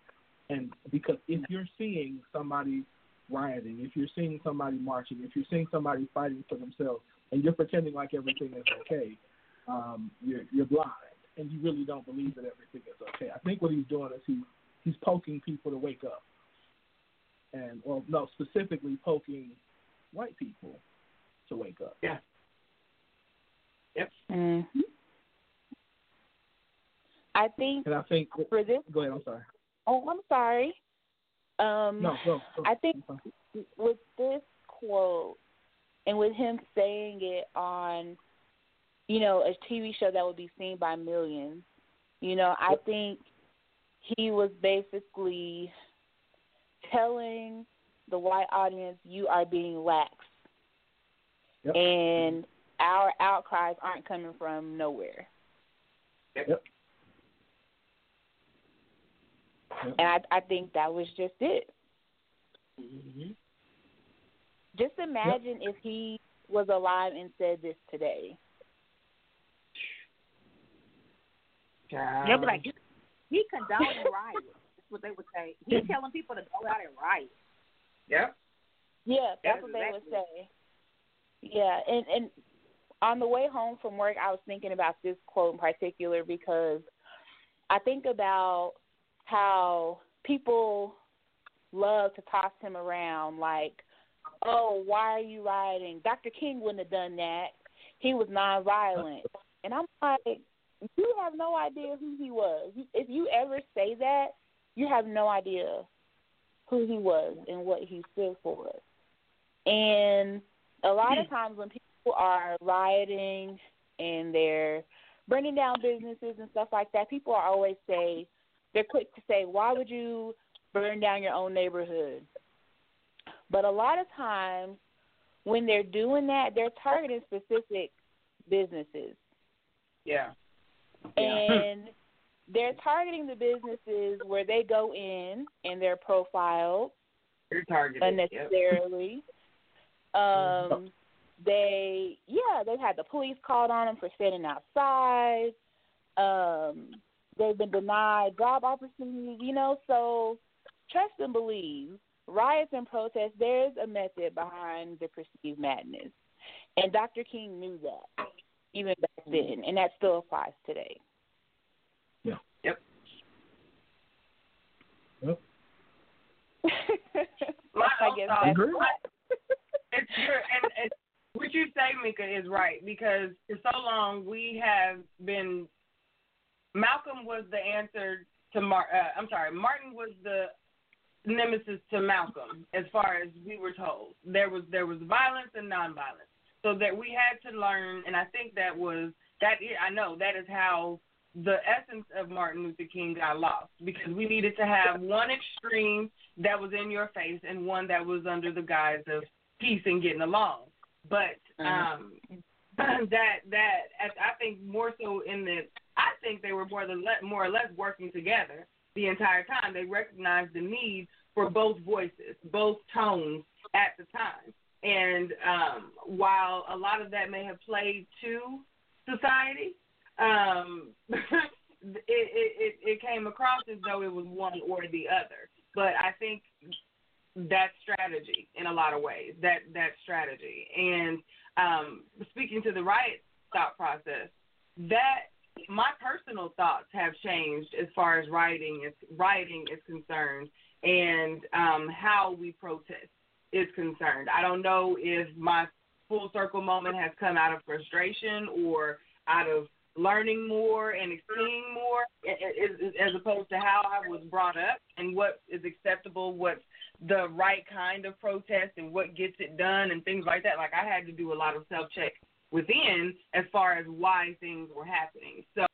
And because if you're seeing somebody rioting, if you're seeing somebody marching, if you're seeing somebody fighting for themselves, and you're pretending like everything is okay, um, you're you're blind, and you really don't believe that everything is okay. I think what he's doing is he he's poking people to wake up, and well, no, specifically poking white people to wake up. Yeah. Yep. Mm-hmm. I think And I think for this. go ahead. I'm sorry. Oh, I'm sorry. Um, No, go. go. I think with this quote and with him saying it on, you know, a TV show that would be seen by millions, you know, I think he was basically telling the white audience, you are being lax. Yep. And our outcries aren't coming from nowhere. Yep. And I, I think that was just it. Mm-hmm. Just imagine if he was alive and said this today. They'll be like, he condoning riots. That's what they would say. He's telling people to go out and riot. Yep. Yeah, that's That's what they would say. Yeah, and and on the way home from work, I was thinking about this quote in particular because I think about how people love to toss him around like, "Oh, why are you rioting? Dr. King wouldn't have done that. He was nonviolent." And I'm like, you have no idea who he was. If you ever say that, you have no idea who he was and what he stood for. And a lot of hmm. times when people are rioting and they're burning down businesses and stuff like that, people are always say they're quick to say, "Why would you burn down your own neighborhood?" But a lot of times when they're doing that, they're targeting specific businesses Yeah. and they're targeting the businesses where they go in and they're profiled You're targeted. Yep. unnecessarily. Um, they yeah, they've had the police called on them for sitting outside. Um, they've been denied job opportunities. You know, so trust and believe. Riots and protests, there's a method behind the perceived madness, and Dr. King knew that even back mm-hmm. then, and that still applies today. Yeah. Yep. Yep. My I guess that's Agree. it's true, and, and what you say, Mika, is right because for so long we have been. Malcolm was the answer to Mar. Uh, I'm sorry, Martin was the nemesis to Malcolm, as far as we were told. There was there was violence and nonviolence, so that we had to learn, and I think that was that. I know that is how the essence of Martin Luther King got lost because we needed to have one extreme that was in your face and one that was under the guise of peace and getting along. But um, that that I think more so in the I think they were more than le- more or less working together the entire time. They recognized the need for both voices, both tones at the time. And um, while a lot of that may have played to society, um, it, it, it, it came across as though it was one or the other. But I think that strategy in a lot of ways. That that strategy. And um, speaking to the riot thought process, that my personal thoughts have changed as far as writing is rioting is concerned and um, how we protest is concerned. I don't know if my full circle moment has come out of frustration or out of learning more and seeing more as opposed to how I was brought up and what is acceptable, what's the right kind of protest and what gets it done and things like that. Like I had to do a lot of self check within as far as why things were happening. So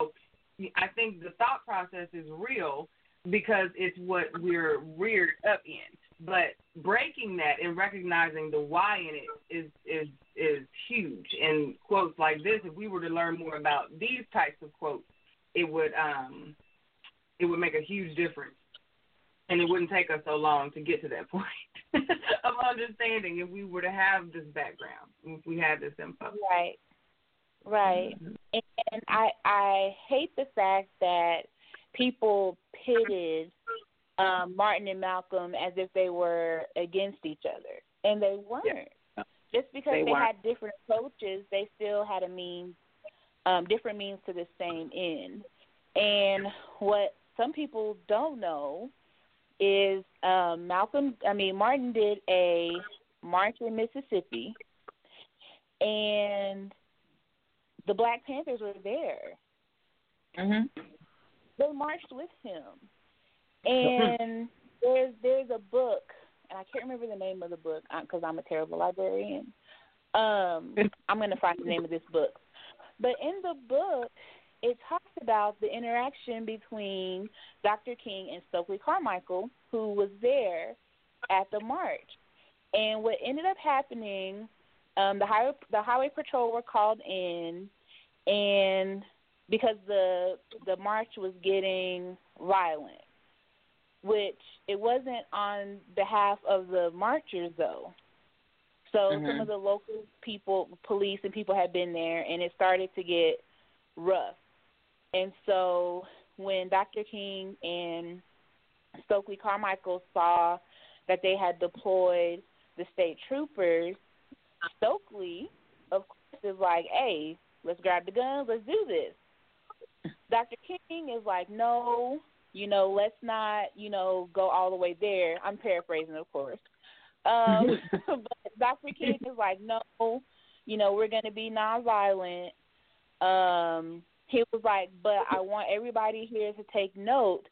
I think the thought process is real because it's what we're reared up in. But breaking that and recognizing the why in it is is is huge. And quotes like this, if we were to learn more about these types of quotes, it would um it would make a huge difference. And it wouldn't take us so long to get to that point of understanding if we were to have this background, if we had this info. Right. Right. And I I hate the fact that people pitted um Martin and Malcolm as if they were against each other. And they weren't. Just because They they, had different approaches, they still had a means um different means to the same end. And what some people don't know is um Malcolm I mean Martin did a march in Mississippi and the Black Panthers were there. Mhm. They marched with him. And there's there's a book, and I can't remember the name of the book because I'm a terrible librarian. Um, I'm going to find the name of this book. But in the book, it talks about the interaction between Dr. King and Stokely Carmichael, who was there at the march. And what ended up happening, um, the highway the highway patrol were called in, and because the the march was getting violent, which it wasn't on behalf of the marchers though. So some Mhm. of the local people, police and people had been there, and it started to get rough. And so when Dr. King and Stokely Carmichael saw that they had deployed the state troopers, Stokely, of course, is like, hey, let's grab the guns, let's do this. Dr. King is like, no, you know, let's not, you know, go all the way there. I'm paraphrasing, of course. Um, but Dr. King is like, no, you know, we're going to be nonviolent. Um, he was like, but I want everybody here to take note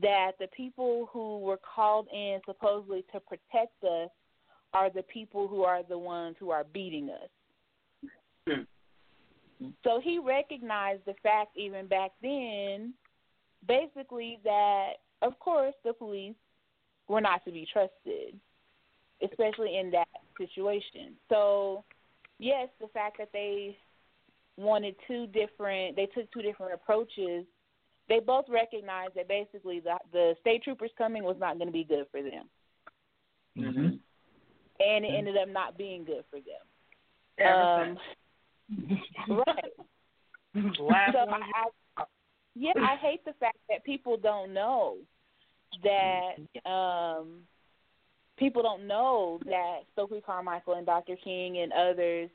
that the people who were called in supposedly to protect us are the people who are the ones who are beating us. Hmm. So he recognized the fact even back then, basically that of course the police were not to be trusted, especially in that situation. So yes, the fact that they wanted two different they took two different approaches, they both recognized that basically the the state troopers coming was not going to be good for them. Mhm. And it ended up not being good for them. Ever Um, right. Last so. I, I, yeah, I hate the fact that people don't know that um people don't know that Stokely Carmichael and Dr. King and others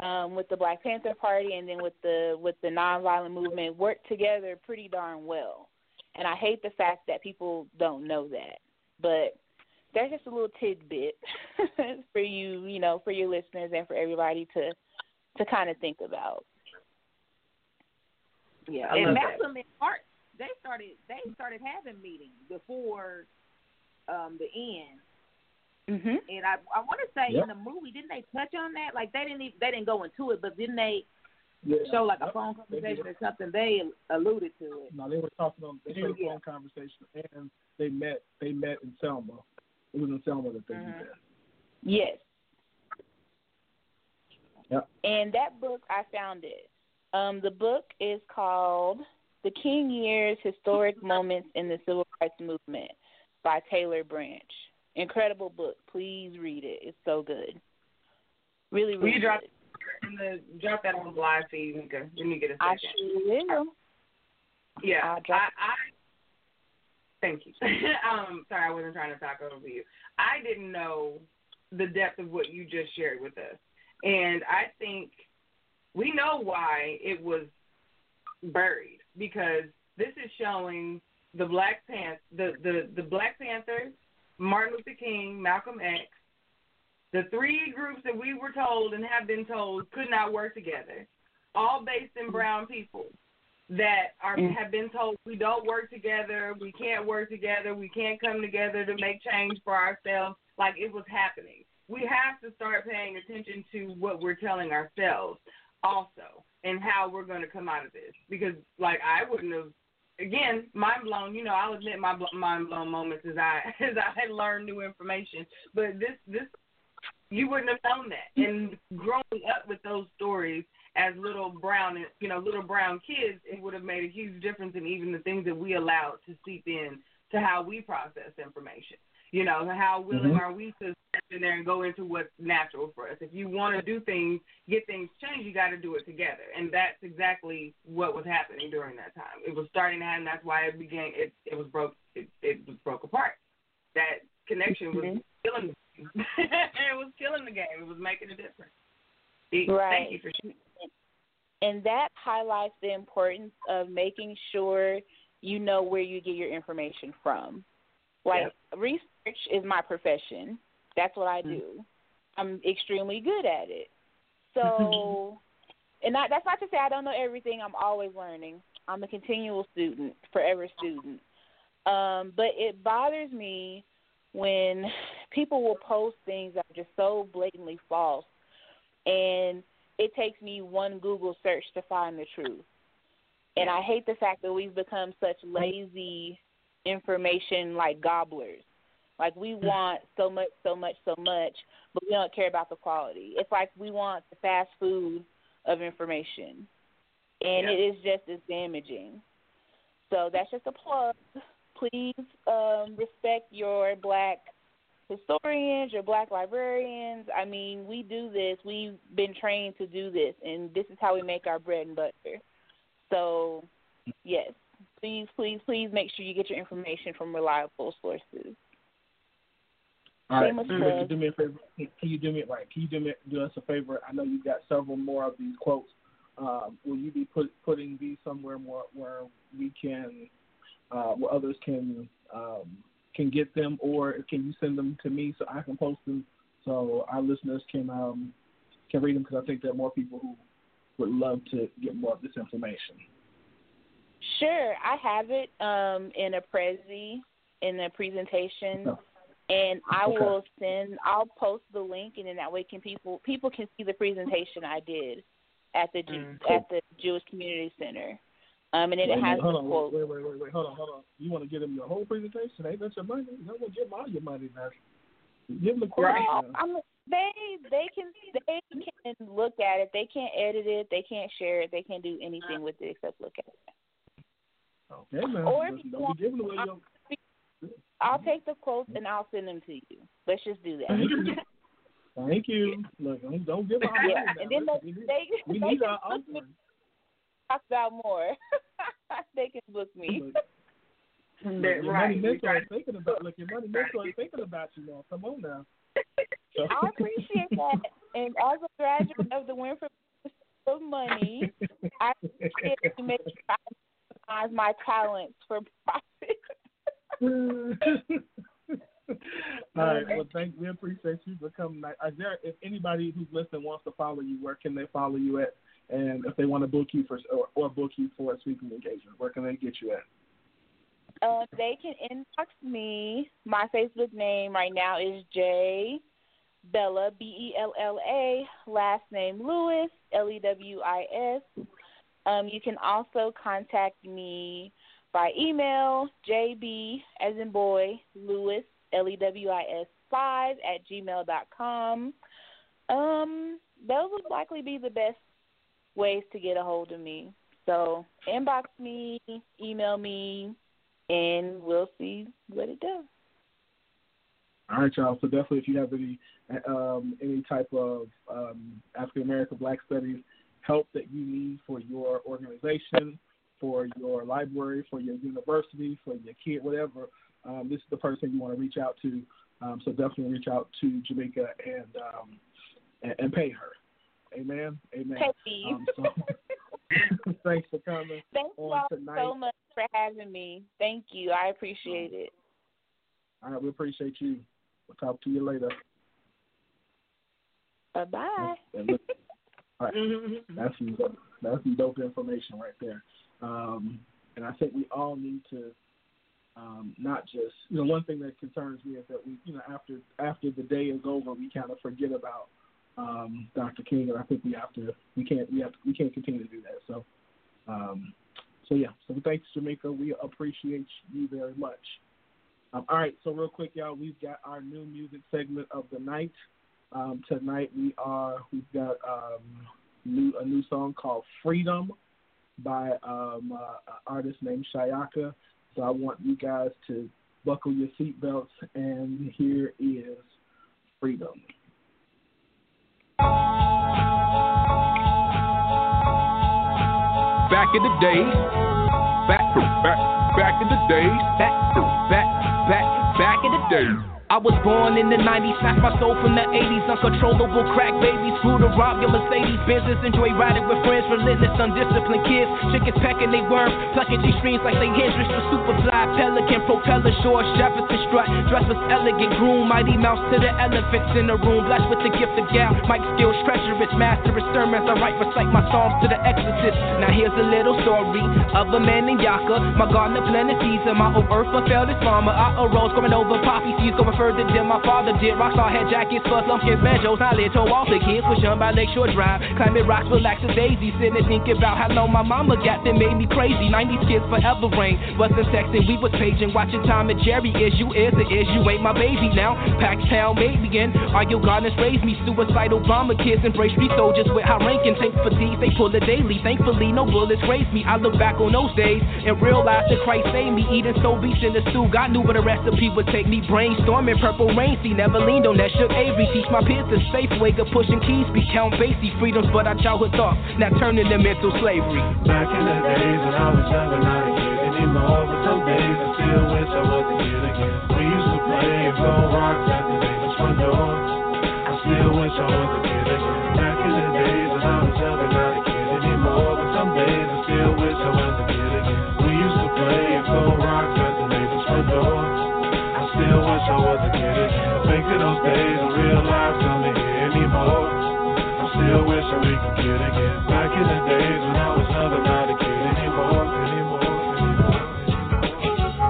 um with the Black Panther Party and then with the with the nonviolent movement work together pretty darn well. And I hate the fact that people don't know that. But that's just a little tidbit for you, you know, for your listeners and for everybody to to kind of think about. Yeah, I and love that. Malcolm and Hart, they started they started having meetings before um the end. Mhm. And I I want to say Yep. in the movie, didn't they touch on that? Like they didn't even, they didn't go into it, but didn't they Yeah. show like a phone conversation or something? They alluded to it. No, they were talking on. They had a Yeah. phone conversation, and they met. They met in Selma. It was in Selma that they Mhm. did that. Yes. Yep. And that book, I found it. Um, the book is called The King Years Historic Moments in the Civil Rights Movement by Taylor Branch. Incredible book. Please read it. It's so good. Really, Will really you drop the, drop that on the live feed, Nika, when you get a I second. sure will. Yeah, I, I thank you. um, sorry, I wasn't trying to talk over you. I didn't know the depth of what you just shared with us, and I think we know why it was buried because this is showing the Black Panther, the the the Black Panthers, Martin Luther King, Malcolm X, the three groups that we were told and have been told could not work together, all based in brown people that are Mm. have been told we don't work together, we can't work together, we can't come together to make change for ourselves, like it was happening. We have to start paying attention to what we're telling ourselves also and how we're going to come out of this because like I wouldn't have again mind blown you know I'll admit my mind blown moments as I as I learn new information but this this you wouldn't have known that and growing up with those stories as little brown, you know, little brown kids, it would have made a huge difference in even the things that we allowed to seep in to how we process information. You know, how willing Mhm. are we to step in there and go into what's natural for us? If you want to do things, get things changed, you got to do it together, and that's exactly what was happening during that time. It was starting to happen. That's why it began. It it was broke. It, it was broke apart. That connection was Mhm. killing. it was killing the game. It was making a difference. Right. Thank you for sharing. and that highlights the importance of making sure you know where you get your information from. Like research is my profession. That's what I do. I'm extremely good at it. So, and that's not to say I don't know everything. I'm always learning. I'm a continual student, forever student. Um, but it bothers me when people will post things that are just so blatantly false, and it takes me one Google search to find the truth. And I hate the fact that we've become such lazy information like gobblers. Like we want so much, so much, so much, but we don't care about the quality. It's like we want the fast food of information. And Yeah. it is just as damaging. So that's just a plug. Please um, respect your black historians, your black librarians. I mean, we do this. We've been trained to do this, and this is how we make our bread and butter. So, yes, please, please, please make sure you get your information from reliable sources. All right, Shameless Rick, plug. do me a favor. Can you do me right? Can you do me do us a favor? I know you've got several more of these quotes. Um, will you be put, putting these somewhere more where we can, uh, where others can um, can get them, or can you send them to me so I can post them so our listeners can um, can read them? Because I think there are more people who would love to get more of this information. Sure, I have it um, in a Prezi in the presentation, Oh. and I Okay. will send. I'll post the link, and then that way can people people can see the presentation I did at the Ju- Mm, cool. at the Jewish Community Center. Um, and then Wait, it has hold the on, quote. wait, wait, wait, wait, hold on, hold on. You want to give them your whole presentation? Ain't that your money? You don't want to give them all your money now. Give them the quotes. Well. I'm, they they can they can look at it. They can't edit it. They can't share it. They can't do anything with it except look at it. Okay, man. Or if you want- giving away your. I'll take the quotes and I'll send them to you. Let's just do that. Thank you. Thank you. Look, don't, don't give our yeah, money and then Listen, they they, we they need can our book me offering. talk about more. they can book me. Look, hmm. That- your right. money We mentor is thinking about. Look, your money mentor is thinking about you now. Come on now. So- I appreciate that. And as a graduate of the Winfrey School of Money, I appreciate you make utilize my talents for profit. All right. Well, thank we appreciate you for coming. Is there if anybody who's listening wants to follow you, where can they follow you at? And if they want to book you for or, or book you for a speaking engagement, where can they get you at? Um, they can inbox me. My Facebook name right now is J Bella B E L L A. Last name Lewis L E W I S. Um, you can also contact me by email JB as in boy Lewis L E W I S five at gmail dot com. Um, those would likely be the best ways to get a hold of me. So inbox me, email me, and we'll see what it does. All right, y'all. So definitely, if you have any um, any type of um, African American Black Studies help that you need for your organization, for your library, for your university, for your kid, whatever, um, this is the person you want to reach out to. Um, so definitely reach out to Jameka and um, and, and pay her. Amen. Amen. Um, so, thanks for coming Thank you on all tonight. so much for having me. Thank you. I appreciate it. All right, we appreciate you. We'll talk to you later. Bye bye. Look- all right. That's some dope, that's some dope information right there. Um, and I think we all need to um, not just you know one thing that concerns me is that we you know after after the day is over we kind of forget about um, Dr. King and I think we have to we can't we have to, we can't continue to do that. So um, so yeah. So thanks Jameka. We appreciate you very much. Um, all right. So real quick, y'all, we've got our new music segment of the night. Um, tonight we are we've got um, new a new song called Freedom by um, uh, an artist named Shayaka. So I want you guys to buckle your seatbelts, and here is Freedom. Back in the day, back, back, back in the day, back, back, back, back in the day. I was born in the 90s, snatched my soul from the 80s. Uncontrollable crack babies, grew to rob your Mercedes Business, enjoy riding with friends, relentless, undisciplined kids. Chickens pecking they worm, plucking G streams like they Hendrix for Superfly, Pelican, propeller shore, Jefferson strut. Dress was elegant, groom, mighty mouse to the elephants in the room. Blessed with the gift of gal, Mike skills, treacherous, masterous sermons. I write, recite my psalms to the exorcist. Now here's a little story of a man named Yaka. My gardener planted seeds and my old earth fulfilled his farmer. I arose, going over poppy seeds, going further than my father did. Rockstar had jackets, fuzz lumpkins, banjos, knowledge. Told all the kids, push on by Lakeshore Drive. Climbing rocks, relax as daisy. Sitting and thinking about how long my mama got that made me crazy. 90s kids forever reign. Wasn't texting, we was paging. Watching Tom and Jerry. Is you is the is you ain't my baby now. Paxtown made me in. Argue gardeners raised me. Suicidal bomber kids embrace street soldiers with high ranking. For these, they pull it daily. Thankfully, no bullets grazed me. I look back on those days and realize that Christ saved me. Eating so beats in the stew. God knew where the recipe would take me. Brainstorming purple rain. See, never leaned on that shook Avery. Teach my peers the safe way of pushing keys. Be count Basie freedoms, but our childhood thoughts now turning them into slavery. Back in the days when I was younger, not a kid anymore. But some days I still wish I was a kid again. We used to play and throw rocks at the neighbor's front door. I still wish I was Think of those days in real life, coming here anymore. I still wish that we could kid again. Back in the days when I was younger, not a kid anymore, anymore, anymore.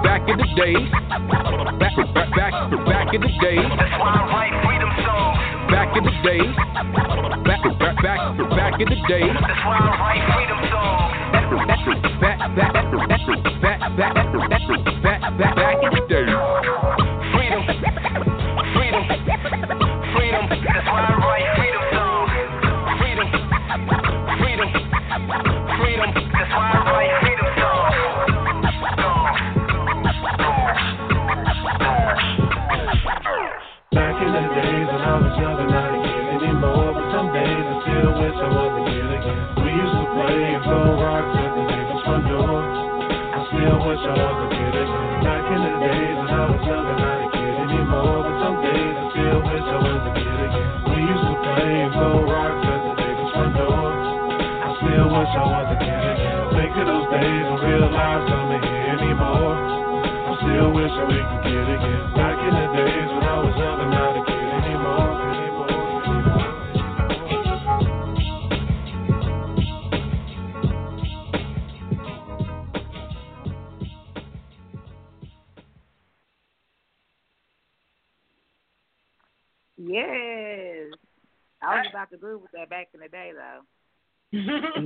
Back in the day, back, back, back, back in the day. Back in the day, back, back, back, back in the day. Back, back, back, back, back, back, back, back, back, back in the day. I still wish I was a kid again. Think of those days when real life coming here anymore. I still wish that we could kid again.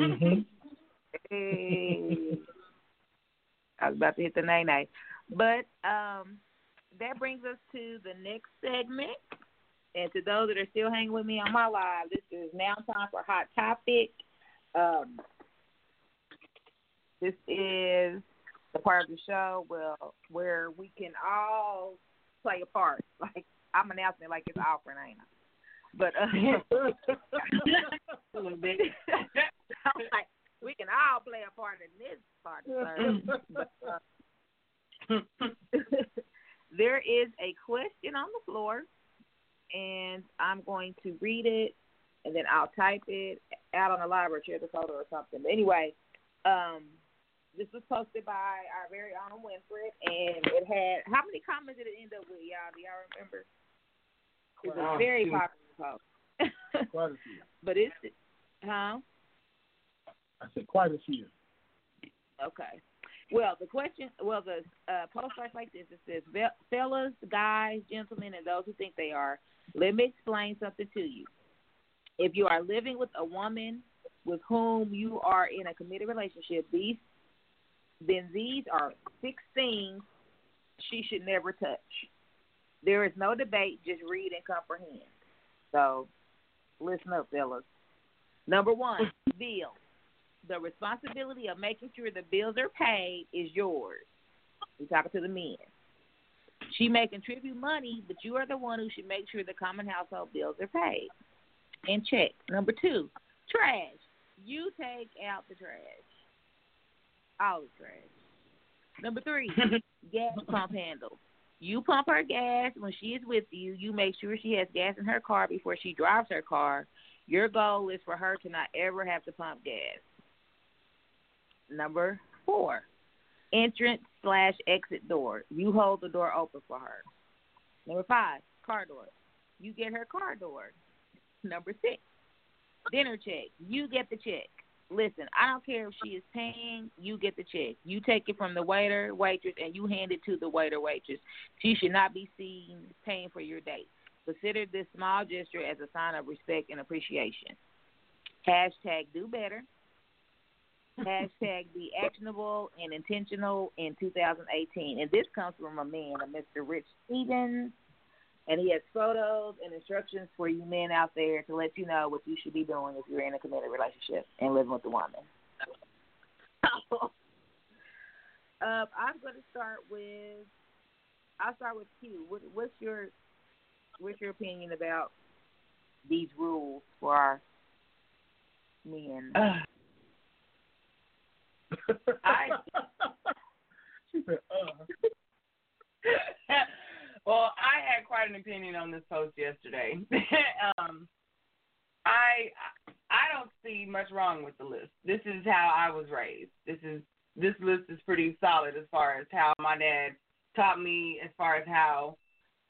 Though. Mhm. Hey. I was about to hit the nay nay. But um, that brings us to the next segment. And to those that are still hanging with me on my live, this is now time for Hot Topic. Um, this is the part of the show well, where we can all play a part. Like, I'm announcing it like it's Alfred, ain't I? But uh, a little bit. I'm like, we can all play a part in this part of service. But, uh, there is a question on the floor, and I'm going to read it, and then I'll type it out on the library, share the photo or something. But anyway, um, this was posted by our very own Winfred, and it had how many comments did it end up with, y'all? Do y'all remember? It was a very popular post. Quite a few. but it's huh? I said quite a few. Okay. Well, the question, well, the uh, post starts like this. It says, "Fellas, guys, gentlemen, and those who think they are, let me explain something to you. If you are living with a woman with whom you are in a committed relationship, these then these are six things she should never touch. There is no debate. Just read and comprehend. So, listen up, fellas. Number one, bills. The responsibility of making sure the bills are paid is yours. We talking to the men. She may contribute money, but you are the one who should make sure the common household bills are paid and check. Number two, trash. You take out the trash. All the trash. Number three, gas pump handle. You pump her gas when she is with you. You make sure she has gas in her car before she drives her car. Your goal is for her to not ever have to pump gas. Number four, entrance slash exit door. You hold the door open for her. Number five, car door. You get her car door. Number six, dinner check. You get the check. Listen, I don't care if she is paying, you get the check. You take it from the waiter, waitress, and you hand it to the waiter, waitress. She should not be seen paying for your date. Consider this small gesture as a sign of respect and appreciation. Hashtag do better. Hashtag be actionable and intentional in 2018. And this comes from a man, a Mr. Rich Stevens. And he has photos and instructions for you men out there to let you know what you should be doing if you're in a committed relationship and living with a woman. um, I'm going to start with. I'll start with Q. What, what's your What's your opinion about these rules for our men? I she said, uh. well, I had quite an opinion on this post yesterday. um, I I don't see much wrong with the list. This is how I was raised. This is this list is pretty solid as far as how my dad taught me as far as how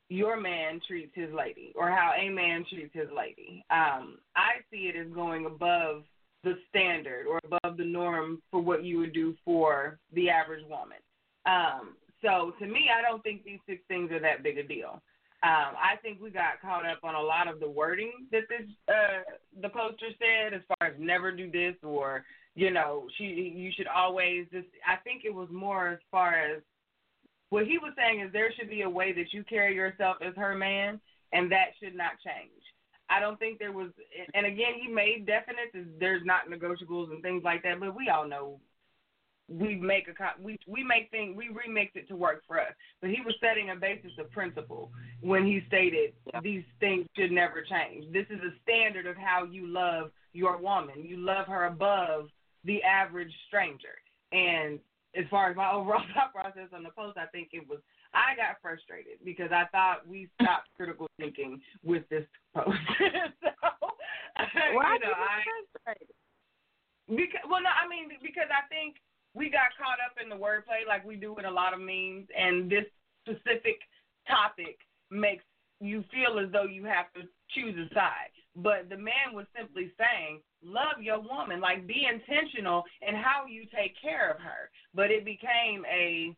your man treats his lady or how a man treats his lady. Um, I see it as going above the standard or above the norm for what you would do for the average woman. Um, so to me, I don't think these six things are that big a deal. Um, I think we got caught up on a lot of the wording that this uh, the poster said, as far as never do this or you know she you should always just. I think it was more as far as what he was saying is there should be a way that you carry yourself as her man, and that should not change. I don't think there was, and again, he made definite. There's not negotiables and things like that, but we all know we make a we we make things we remix it to work for us. But he was setting a basis of principle when he stated these things should never change. This is a standard of how you love your woman. You love her above the average stranger. And as far as my overall thought process on the post, I think it was I got frustrated because I thought we stopped critical thinking with this post. so, Why you know, did you I, frustrated? because well, no, I mean because I think we got caught up in the wordplay like we do with a lot of memes, and this specific topic makes you feel as though you have to choose a side. But the man was simply saying, love your woman, like be intentional in how you take care of her. But it became a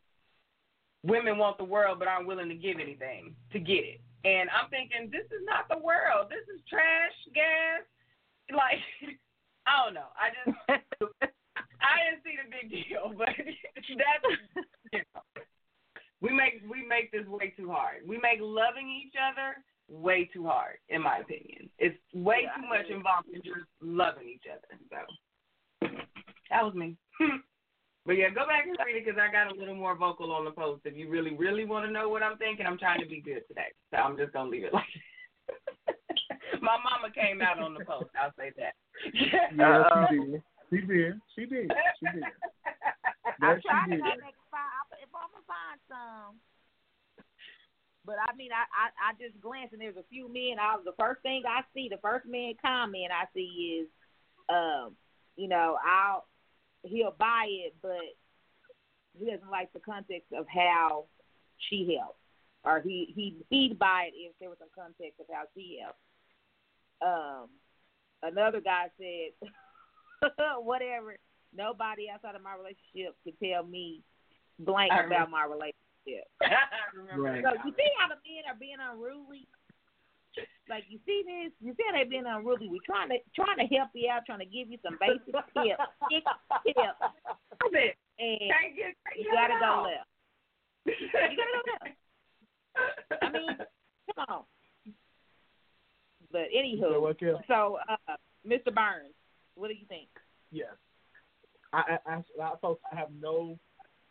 women want the world but aren't willing to give anything to get it. And I'm thinking, this is not the world. This is trash, gas. Like, I don't know. I just, I didn't see the big deal, but that's, you know, we make we make this way too hard. We make loving each other way too hard, in my opinion. It's way Yeah, too much involved in just loving each other. So that was me. But yeah, go back and read it because I got a little more vocal on the post. If you really, really want to know what I'm thinking, I'm trying to be good today. So I'm just gonna leave it like. my mama came out on the post. I'll say that. Yeah, she did. She did. She did. She did. I'm she trying to did. go next find if I'm gonna find some. But I mean, I, I I just glanced and there's a few men. I the first thing I see, the first man comment I see is, um, you know, I'll he'll buy it, but he doesn't like the context of how she helped, or he he he'd buy it if there was some context of how she helped. Um, another guy said, whatever. Nobody outside of my relationship can tell me blank about my relationship. I remember Right. So you see how the men are being unruly? Like you see this, you see how they being unruly. We're trying to trying to help you out, trying to give you some basic tips, tips, tips, comment. and you gotta go left. You gotta go left. I mean, come on. But So anywho, what so uh, Mr. Burns, What do you think? Yes. I, I, I, I, folks, I have no,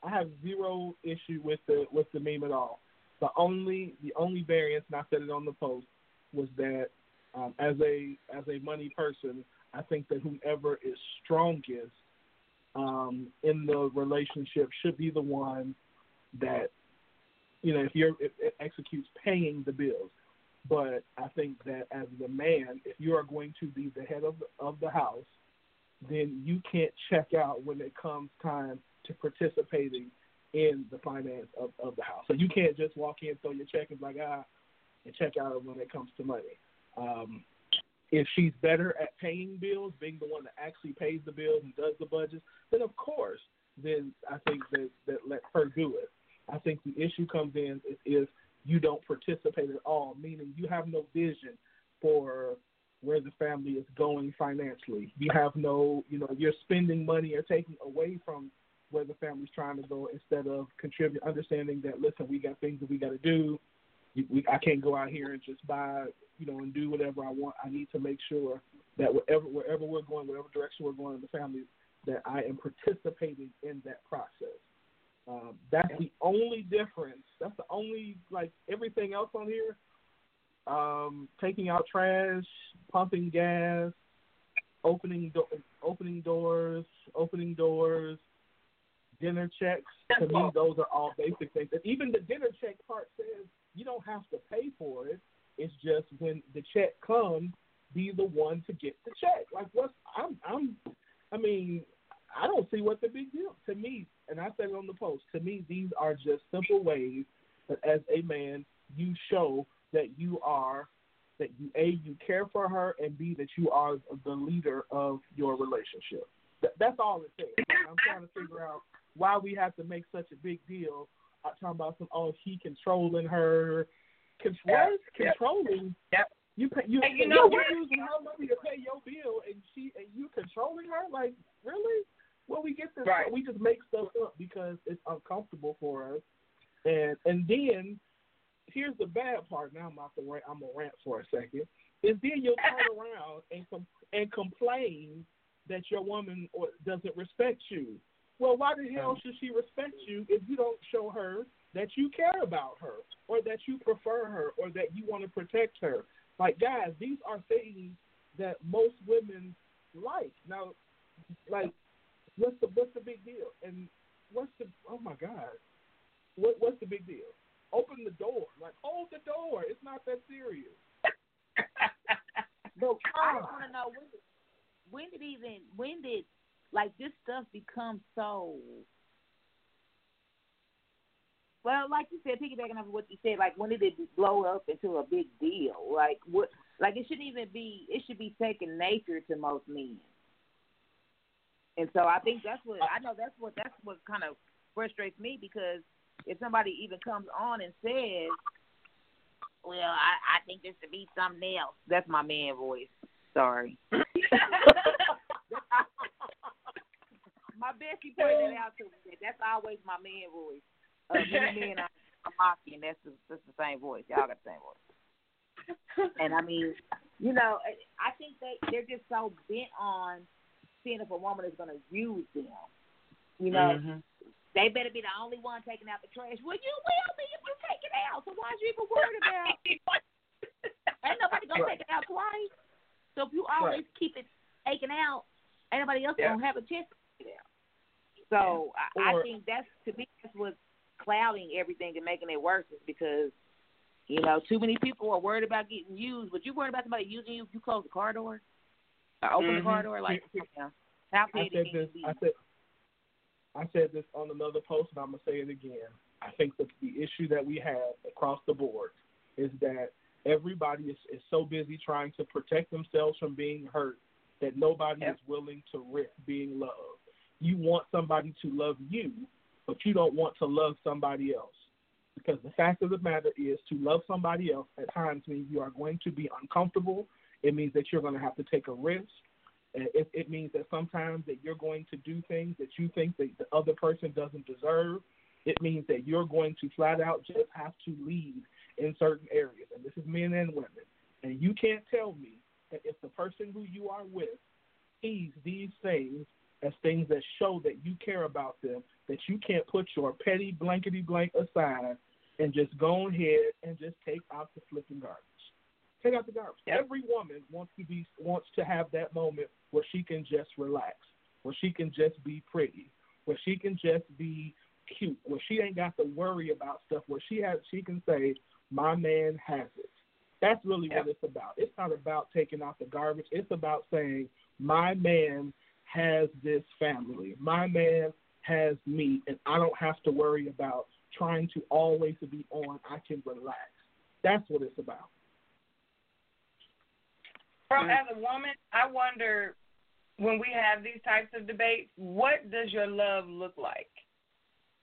I have zero issue with the with the meme at all. The only the only variance, and I said it on the post, was that um, as a as a money person, I think that whoever is strongest um, in the relationship should be the one that you know if you're if it executes paying the bills. But I think that as the man, if you are going to be the head of the, of the house, then you can't check out when it comes time to participating in the finance of, of the house. So you can't just walk in, throw your check, and be like ah, and check out of when it comes to money. Um, if she's better at paying bills, being the one that actually pays the bills and does the budgets, then of course, then I think that that let her do it. I think the issue comes in is if you don't participate at all, meaning you have no vision for where the family is going financially. You have no, you know, you're spending money or taking away from where the family's trying to go instead of contributing, understanding that listen, we got things that we got to do. We, I can't go out here and just buy, you know, and do whatever I want. I need to make sure that wherever wherever we're going, whatever direction we're going in the family, that I am participating in that process. Um, that's the only difference. That's the only like everything else on here. Um, taking out trash, pumping gas, opening do- opening doors, opening doors, dinner checks. To me, those are all basic things. And even the dinner check part says you don't have to pay for it. It's just when the check comes, be the one to get the check. Like what's I'm I'm I mean, I don't see what the big deal to me. And I said it on the post. To me, these are just simple ways that, as a man, you show that you are that you a you care for her and b that you are the leader of your relationship. That, that's all it says. I'm trying to figure out why we have to make such a big deal. I'm talking about some oh he controlling her. Con- Yeah. what? Controlling? Yep. You pay you, And you know you're using her money to pay your bill, and she and you controlling her? Like really? Well, we get this. Right. We just make stuff up because it's uncomfortable for us, and and then here's the bad part. Now I'm off the rant. I'm gonna rant for a second. Is then you'll turn around and com- and complain that your woman or doesn't respect you. Well, why the hell um, should she respect you if you don't show her that you care about her or that you prefer her or that you want to protect her? Like guys, these are things that most women like. Now, like, what's the what's the big deal? And what's the oh my god, what what's the big deal? Open the door, like hold the door. It's not that serious. No, I just want to know when, when did even when did like this stuff becomes so. Well, like you said, piggybacking off of what you said, like when did it blow up into a big deal? Like what? Like it shouldn't even be. It should be second nature to most men. And so I think that's what I know. That's what that's what kind of frustrates me because if somebody even comes on and says, "Well, I, I think this should be something else," that's my man voice. Sorry. my bestie pointed that out to me. That's always my man voice. Uh, many men are, are mocking. That's the, that's the same voice. Y'all got the same voice. And I mean, you know, I think they they're just so bent on seeing if a woman is going to use them. You know, Mhm. they better be the only one taking out the trash. Well, you will be if you take it out. So why are you even worried about? Ain't nobody gonna Right. take it out twice. So if you always keep it taken out, ain't nobody else Yeah. gonna have a chance to take it out. So I, I think that's to me that's what's clouding everything and making it worse is because you know too many people are worried about getting used. But you worried about somebody using you if you close the car door or open the car Mhm. door? Like, come on. how I said can you this. be? I said. I said this on another post, and I'm gonna say it again. I think that the issue that we have across the board is that everybody is, is so busy trying to protect themselves from being hurt that nobody Yep. is willing to risk being loved. You want somebody to love you, but you don't want to love somebody else. Because the fact of the matter is, to love somebody else at times means you are going to be uncomfortable. It means that you're going to have to take a risk. It, it means that sometimes that you're going to do things that you think that the other person doesn't deserve. It means that you're going to flat out just have to lead in certain areas. And this is men and women. And you can't tell me that if the person who you are with sees these things as things that show that you care about them, that you can't put your petty blankety blank aside and just go ahead and just take out the flipping garbage. Take out the garbage. Every woman wants to be wants to have that moment where she can just relax, where she can just be pretty, where she can just be cute, where she ain't got to worry about stuff, where she has she can say, My man has it. That's really what it's about. It's not about taking out the garbage. It's about saying, My man has this family. My man has me and I don't have to worry about trying to always be on. I can relax. That's what it's about. From as a woman, I wonder when we have these types of debates, what does your love look like?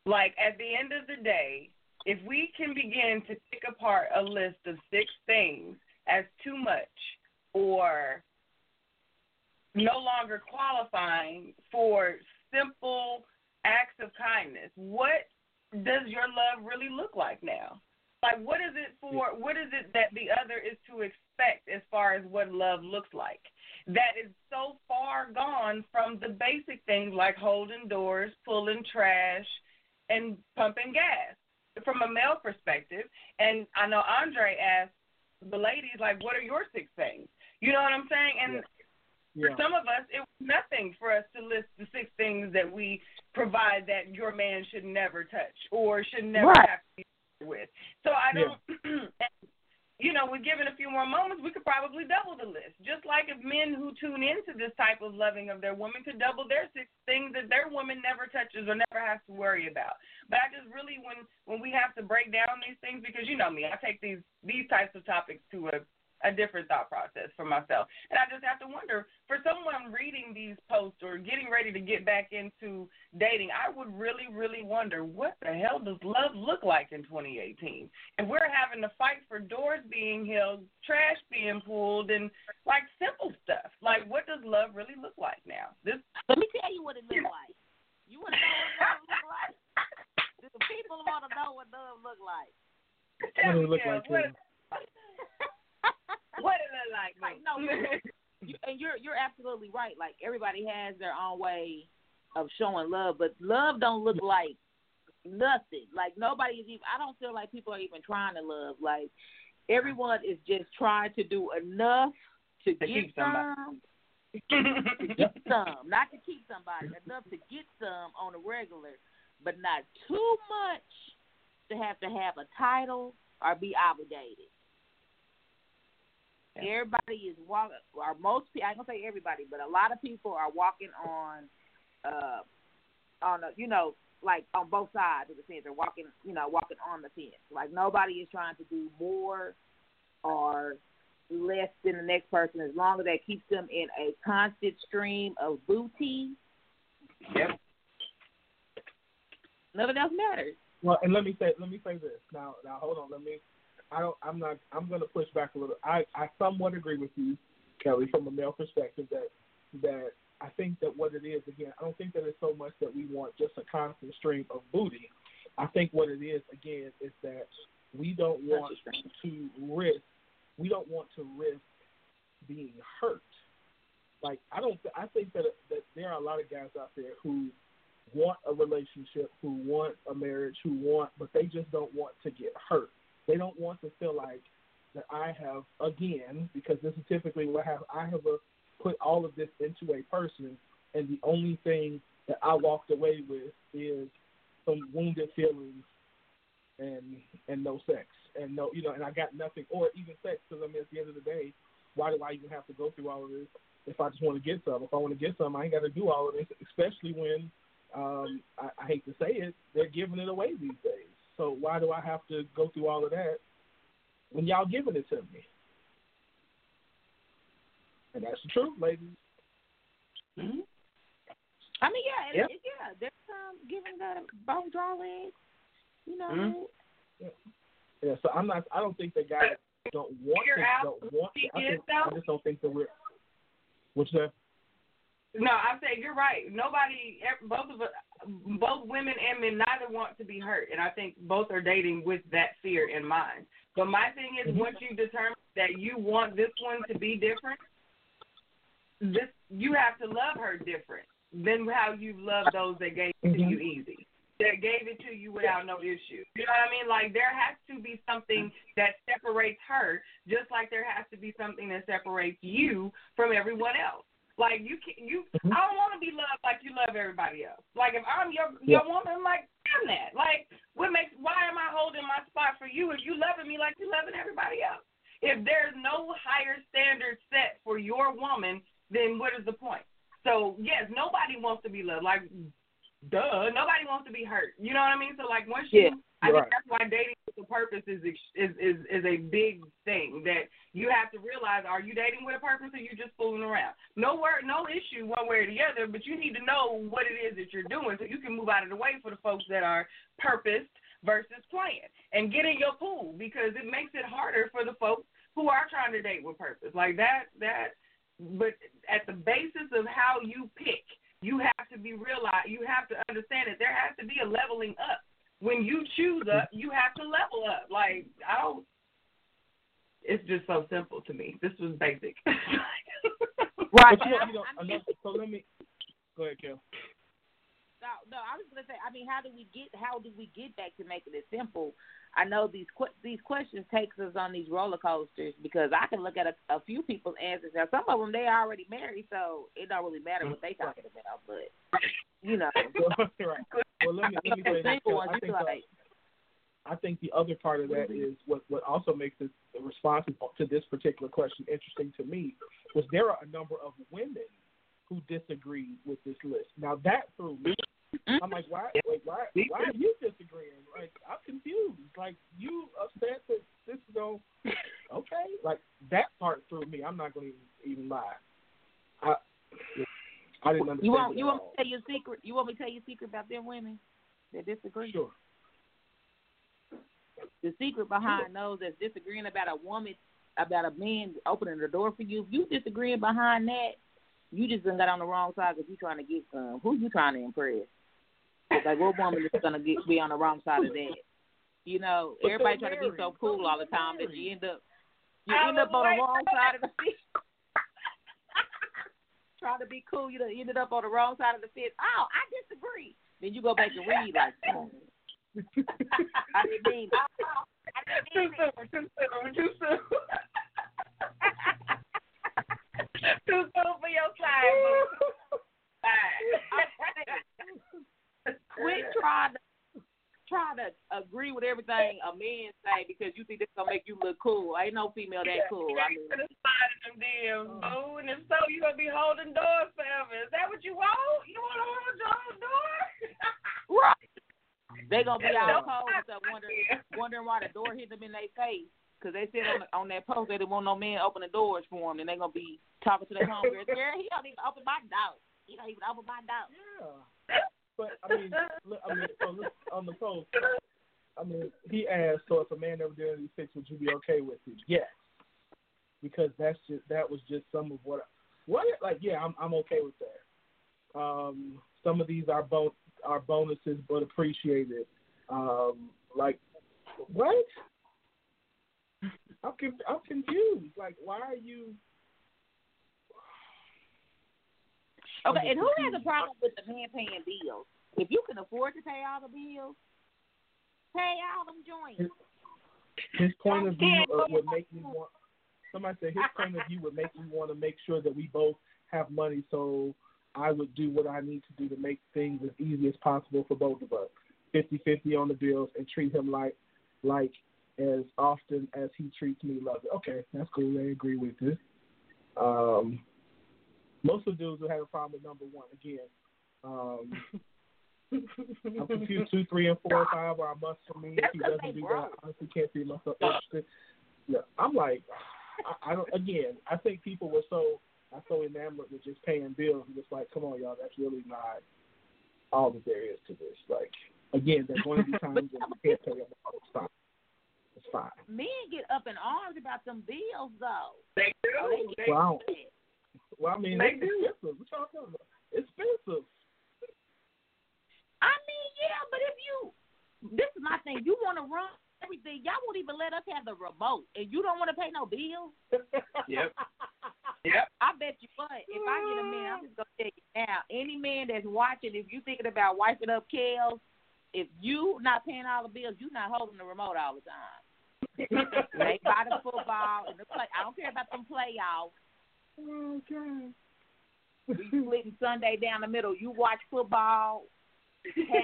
Like at the end of the day, if we can begin to pick apart a list of six things as too much or no longer qualifying for simple acts of kindness, what does your love really look like now? Like what is it for what is it that the other is to expect as far as what love looks like? That is so far gone from the basic things like holding doors, pulling trash, and pumping gas from a male perspective. And I know Andre asked the ladies, like, what are your six things? You know what I'm saying? And Yeah. For some of us, it was nothing for us to list the six things that we provide that your man should never touch or should never Right. have to be with. So I don't, you know, we're given a few more moments, we could probably double the list. Just like if men who tune into this type of loving of their woman could double their six things that their woman never touches or never has to worry about. But I just really, when when we have to break down these things, because you know me, I take these these types of topics to a a different thought process for myself. And I just have to wonder for someone reading these posts or getting ready to get back into dating, I would really, really wonder what the hell does love look like in 2018? And we're having to fight for doors being held, trash being pulled, and like simple stuff. Like, what does love really look like now? This Let me tell you what it looks like. You want to know what love look like? Do the people want to know what love look like? What does it look like, what, Kim? what does it like? Like, no, you, and you're you're absolutely right. Like everybody has their own way of showing love, but love don't look like nothing. Like nobody is even. I don't feel like people are even trying to love. Like everyone is just trying to do enough to, To get keep somebody. some. to get some, not to keep somebody, enough to get some on a regular, but not too much to have to have a title or be obligated. Everybody is walking, or most people. I ain't gonna say everybody, but a lot of people are walking on, uh, on a, you know, like on both sides of the fence. They're walking, you know, walking on the fence. Like nobody is trying to do more or less than the next person, as long as that keeps them in a constant stream of booty. Yep. Nothing else matters. Well, and let me say let me say this now. Now hold on. Let me. I don't. I'm not. I'm going to push back a little. I I somewhat agree with you, Kelly, from a male perspective that that I think that what it is again. I don't think that it's so much that we want just a constant stream of booty. I think what it is again is that we don't want to risk. We don't want to risk being hurt. Like I don't. I think that that there are a lot of guys out there who want a relationship, who want a marriage, who want, but they just don't want to get hurt. They don't want to feel like that I have again, because this is typically what I have. I have a, put all of this into a person, and the only thing that I walked away with is some wounded feelings and and no sex and no, you know, and I got nothing or even sex because I mean, at the end of the day, why do I even have to go through all of this if I just want to get some? If I want to get some, I ain't got to do all of this, especially when um, I, I hate to say it, they're giving it away these days. So why do I have to go through all of that when y'all giving it to me? And that's the truth, ladies. Mm-hmm. I mean, yeah, Yep. it, yeah. There's um giving the bone draw legs, you know. Mhm. Yeah, so I'm not. I don't think that guys don't want to. Don't want. To, I, think, I just don't think that we're. What's that? No, I'm saying you're right. Nobody, both of us, both women and men, neither want to be hurt, and I think both are dating with that fear in mind. But my thing is, Mhm. once you determine that you want this one to be different, this you have to love her different than how you love those that gave it to you easy. That gave it to you without no issue. You know what I mean? Like there has to be something that separates her, just like there has to be something that separates you from everyone else. Like you can you mm-hmm. I don't want to be loved like you love everybody else. Like if I'm your your woman, like I'm that. Like what makes why am I holding my spot for you if you loving me like you loving everybody else? If there's no higher standard set for your woman, then what is the point? So yes, nobody wants to be loved. Like duh, nobody wants to be hurt. You know what I mean? So like once you, Yeah, I think that's why dating with a purpose is is is is a big thing that you have to realize: Are you dating with a purpose, or you just fooling around? No word, no issue one way or the other, but you need to know what it is that you're doing so you can move out of the way for the folks that are purposed versus playing and get in your pool because it makes it harder for the folks who are trying to date with purpose. Like that that but at the basis of how you pick, you have to be realize you have to understand that there has to be a leveling up. When you choose up, you have to level up. Like I don't. It's just so simple to me. This was basic. Right. But you know, you know, another, so let me go ahead, Kel. No, no, I was gonna say. I mean, how do we get? How do we get back to making it simple? I know these que- these questions takes us on these roller coasters because I can look at a, a few people's answers. Now, some of them they are already married, so it don't really matter what they talking about. But you know, right. Well, let me let me say this. single Kel. ones, I think uh, like, the, I think the other part of that is what what also makes this the responses to this particular question interesting to me was there are a number of women who disagreed with this list. Now that threw me. Mm-hmm. I'm like, why? Wait, why? Why are you disagreeing? Like, I'm confused. Like, you upset that this is going okay? Like that part threw me. I'm not going to even lie. I I didn't understand. you want you want me to tell you a secret? You want me to tell you a secret about them women that disagree? Sure. The secret behind those that's disagreeing about a woman, about a man opening the door for you. If you disagreeing behind that, you just done got on the wrong side because you trying to get some. Who you trying to impress? Like what woman is gonna get be on the wrong side of that? You know, But everybody trying to be so cool all the time that you end up you I end up on the wrong side of the fence. trying to be cool, you done ended up on the wrong side of the fence. Oh, I disagree. Then you go back and read like, oh, I didn't mean it. I too didn't mean soon, too soon, too soon. too soon for your side, boo. Bye. Quit trying to try to agree with everything a man say because you think this gonna make you look cool. Ain't no female that cool. I mean, a slide in them damn boo, and if so, you gonna be holding doors forever. Is that what you want? You want to hold your own door? right? They gonna be all Don't cold and stuff, wondering wondering why the door hit them in their face. Cause they said on, the, on that post they didn't want no man open the doors for them, and they gonna be talking to their homegirls. Girl, he don't even open my door. He don't even open my door. Yeah. But I mean, I mean, so on the post, I mean, he asked, so if a man ever did any sex, would you be okay with it? Yes, because that's just that was just some of what, what like, yeah, I'm I'm okay with that. Um, some of these are bon are bonuses, but appreciated. Um, like, what? I'm conf- I'm confused. Like, why are you? I'm Okay, and who has a problem with the man paying bills? If you can afford to pay all the bills, pay all them joints. his point of view uh, would make me want. Somebody said his point of view would make me want to make sure that we both have money, so I would do what I need to do to make things as easy as possible for both of us. Fifty-fifty on the bills and treat him like like as often as he treats me. Love it. Okay, that's cool. I agree with this. Um, most of the dudes will have a problem with number one again. Um, I'm confused. Two, three, and four, and five are a must for me. If That's he 'cause doesn't do that, I honestly can't see myself interested. Yeah, I'm like, I, I don't. Again, I think people were so are so enamored with just paying bills. and It's like, come on, y'all, that's really not all that there is to this. Like, again, there's going to be times when you can't pay them all the time. It's fine. Men get up in arms about them bills though. They do. Oh, they get They- Wow. upset. Well, I mean, They it's do. expensive. What y'all talking about? Expensive. I mean, yeah, but if you, this is my thing. You want to run everything. Y'all won't even let us have the remote, and you don't want to pay no bills. Yep. Yep. I bet you what. If I get a man, I'm just gonna tell you now. Any man that's watching, if you thinking about wiping up Kels, if you not paying all the bills, you not holding the remote all the time. they buy the football and the play. I don't care about them playoffs. Okay. We splitting Sunday down the middle. You watch football. Half the day,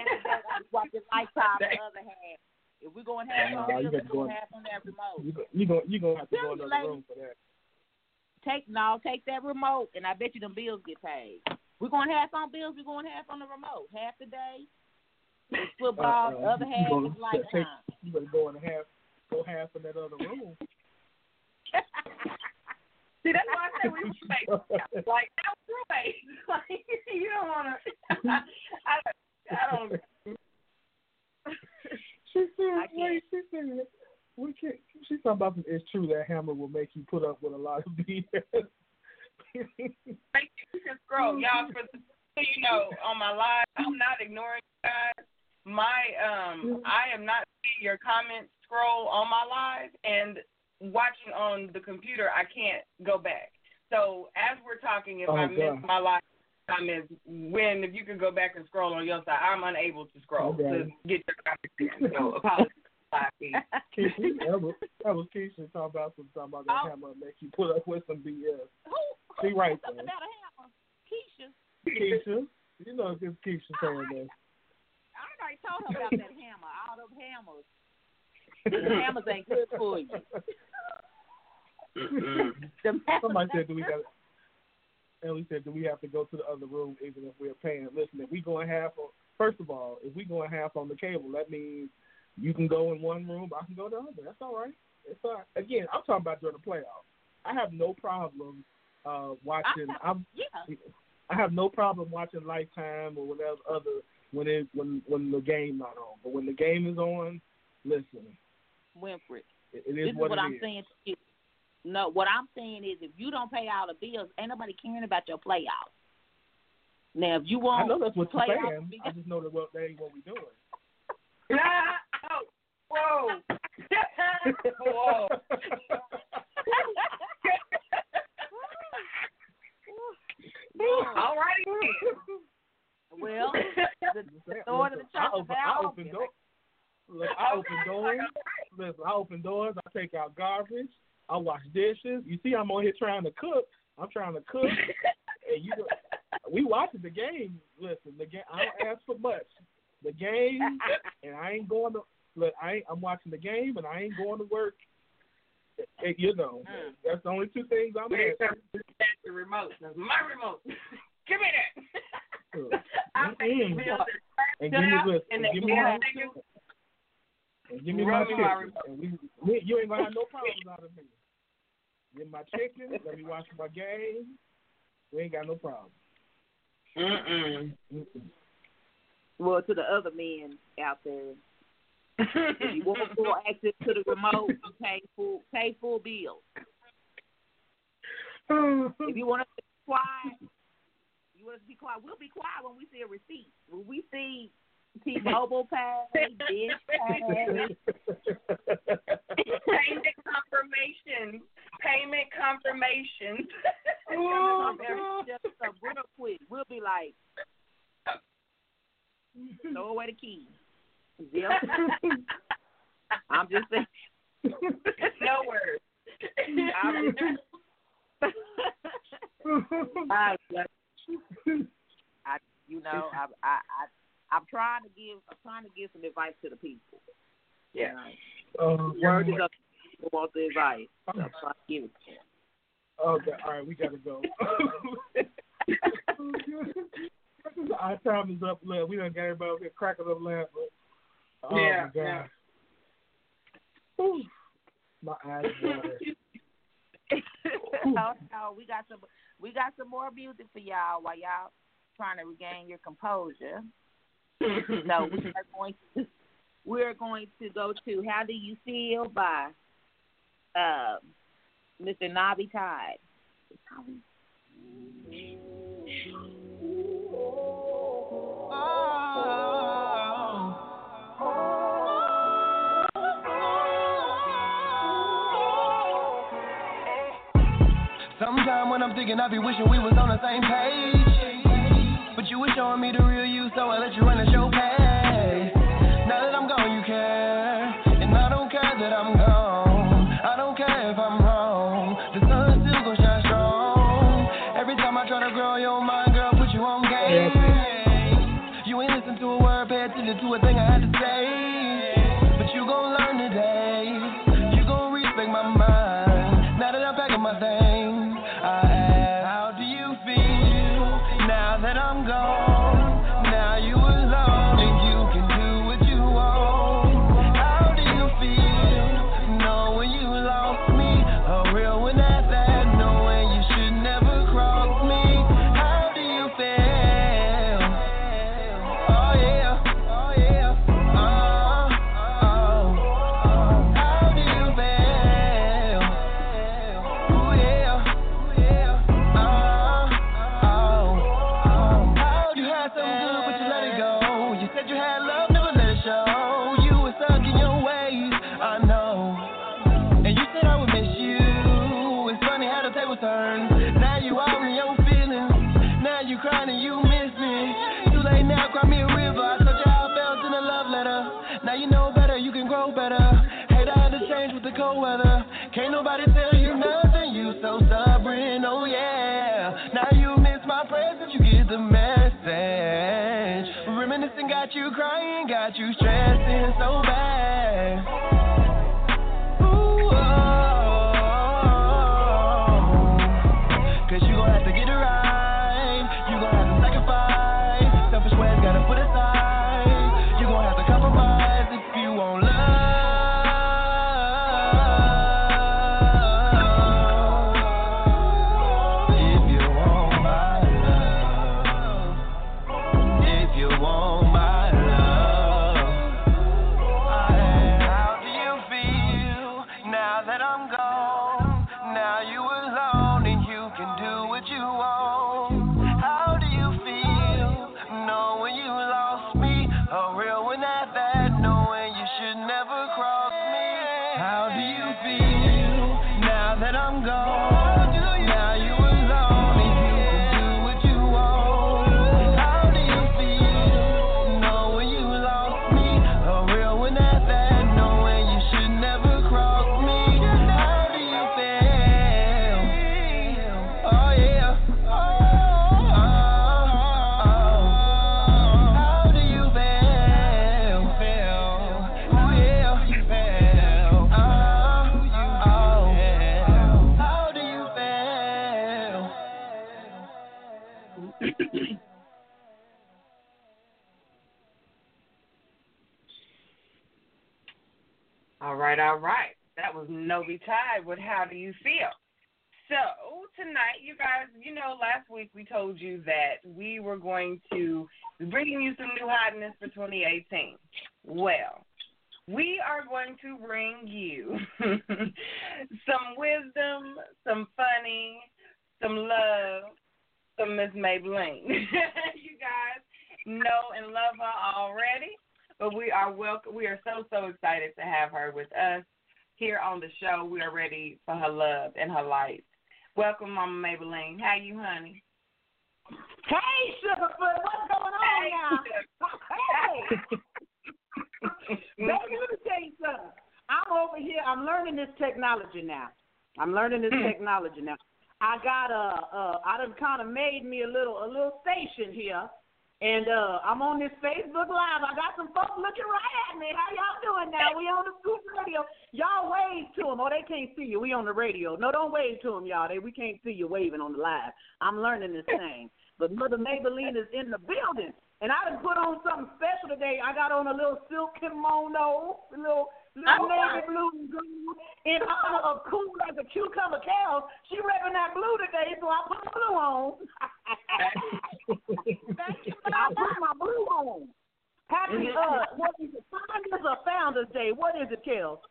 you watch it lifetime. The other half. If we're going half on Nah, you bills, got to we're going in- half on that remote. You go- you gonna have to Tell go in another room for that. Take no, take that remote, and I bet you them bills get paid. We're going half on bills. We're going half on the remote. Half the day is football. Uh, the uh, other half gonna is take- lifetime. You better go in half go half in that other room. See, that's why I said we roommates. Like that was roommates. Like you don't want to. I, I don't. She said, wait, she said, we can't. She's talking about it's true that Hammer will make you put up with a lot of BS. Thank you. Can scroll, y'all. For the, so you know, on my live, I'm not ignoring you guys. My um, I am not seeing your comments scroll on my live, and watching on the computer, I can't go back. So as we're talking, if Oh, I God. miss my live comments, when if you could go back and scroll on your side, I'm unable to scroll Okay. to get your comments in. So apologies. Keisha, that was that was Keisha talking about some talking about that Oh. Hammer make you put up with some BS. Who? She right there. about a hammer? Keisha. Keisha, you know it's Keisha saying that. I already told her about that hammer. All them hammers. Them hammers ain't good for you. Them Somebody said, "Do we good got?" Ellie said, "Do we have to go to the other room even if we're paying?" Listen, if we going half on, first of all, if we going half on the cable, that means you can go in one room, I can go to the other. That's all right. It's all right. Again, I'm talking about during the playoffs. I have no problem uh watching. I'm, Yeah. I have no problem watching Lifetime or whatever other when it when when the game not on. But when the game is on, listen, Winfrey. it, it This is is what, what it I'm is. saying to you. No, what I'm saying is if you don't pay all the bills, ain't nobody caring about your playoffs. Now, if you want I know that's what you're playoffs saying. to I just know that well, that ain't what we doing. oh, whoa. whoa. All righty. well, the, the door to the Listen, I church open, I open open. Look, I open doors. Listen, I open doors. I take out garbage. I wash dishes. You see, I'm on here trying to cook. I'm trying to cook, and you. go- We watching the game. Listen, the game. I don't ask for much. The game, and I ain't going to. Look, I ain't, I'm watching the game, and I ain't going to work. You know, Mm. that's the only two things I'm. That's the remote. That's my remote. Give me that. I'm bills And give me listen, and and give me and give me Run my me my chicken. And we, we, you ain't gonna have no problems out of me. Give me my chicken. let me watch my game. We ain't got no problem. Mm-mm. Mm-mm. Well, to the other men out there, if you want full access to the remote, you pay full pay full bills. If you want us to be quiet, you want us to be quiet. We'll be quiet when we see a receipt. When we see T-Mobile pay, Dish pay, Payment confirmation. Payment confirmation. some every just some real quick. We'll be like, throw away the keys. Yep. I'm just saying. no words. I'm I, I, you know, I, I, I, I'm trying to give, I'm trying to give some advice to the people. Yeah. Oh, Word is up. People want the advice. So I'm trying to give it to them. Okay, all right, we gotta go. Our time is up. Look, we done got everybody up here cracking up laughing. Oh Yeah, my god. Whew. My eyes water. oh, no, we got some, we got some more music for y'all while y'all trying to regain your composure. So we are going to, we're going to go to "How Do You Feel" by uh, Mr. Nobby Tide. Sometimes when I'm thinking and I be wishing we was on the same page. But you was showing me the real you, so I let you run the show past. Now that I'm gone, you care. You said you had love, never let it show. You were stuck in your ways, I know. And you said I would miss you. It's funny how the tables turn. Now you all in your feelings. Now you crying and you miss me. Too late now, cry me a river. I told you I felt in a love letter. Now you know better, you can grow better. Hate I had to change with the cold weather. Can't nobody tell you nothing. You so stubborn, oh yeah. Reminiscing got you crying, got you stressing so bad. Ooh, oh. Right, all right. That was Novi Tide with How Do You Feel? So, tonight, you guys, you know, last week we told you that we were going to be bringing you some new hotness for 2018. Well, we are going to bring you some wisdom, some funny, some love, some Miss Mabel Lean. you guys know and love her already, but we are welcome. We are so so excited to have her with us here on the show. We are ready for her love and her light. Welcome, Mama Mabel Lean. How you, honey? Hey, Sugarfoot, what's going on Hey, now? Hey, baby, let me tell you something. I'm over here. I'm learning this technology now. I'm learning this technology now. I got a, uh, I done kind of made me a little, a little station here, and uh, I'm on this Facebook Live. I got some folks looking right at me. How y'all doing now? We on the Scoop Radio. Y'all wave to them. Oh, they can't see you. We on the radio. No, don't wave to them, y'all. They we can't see you waving on the live. I'm learning this thing. But Mother Mabel Lean is in the building. And I done put on something special today. I got on a little silk kimono, a little little navy blue and green in honor of cool as a cucumber cows. She repping that blue today, so I put blue on. I put my blue on. Happy uh what is it? Founders or Founders Day. What is it, Kels?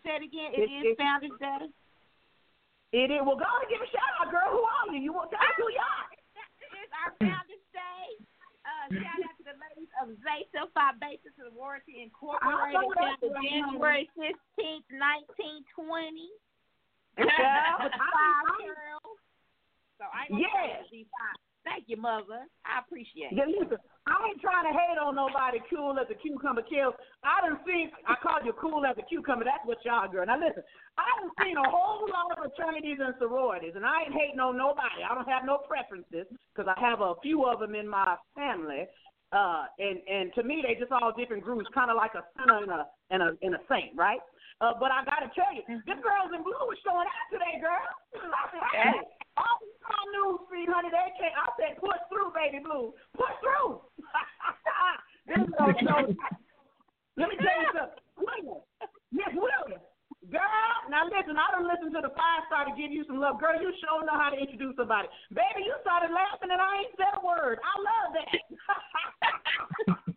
Say it again. It It- is Founders Day. It is well go and give a shout out, girl. Who are you? You want tell us who you are. It's our Founders Day. Uh, shout out to the of Zaytel Phi Basis and Warranty Incorporated. I know that's founded. January 16th, 1920. Girl, five girls. So I ain't Yes. gonna be fine. Thank you, mother. I appreciate Yeah, it. listen, I ain't trying to hate on nobody cool as a cucumber kills. I done seen, I called you cool as a cucumber. That's what y'all girl. Now listen, I done seen a whole lot of fraternities and sororities, and I ain't hating on nobody. I don't have no preferences because I have a few of them in my family. Uh, and and to me, they just all different groups, kind of like a sinner and a and a and a saint, right? Uh, but I gotta tell you, this girls in blue was showing out today, girl. I said, hey, all my news feed, honey, they can't. I said, push through, baby blue, push through. this girl showed. Let me tell you something, William, Miss Williams, girl. Now listen, I don't listen to the five star to give you some love, girl. You sure know how to introduce somebody, baby. You started laughing and I ain't said a word. I love that.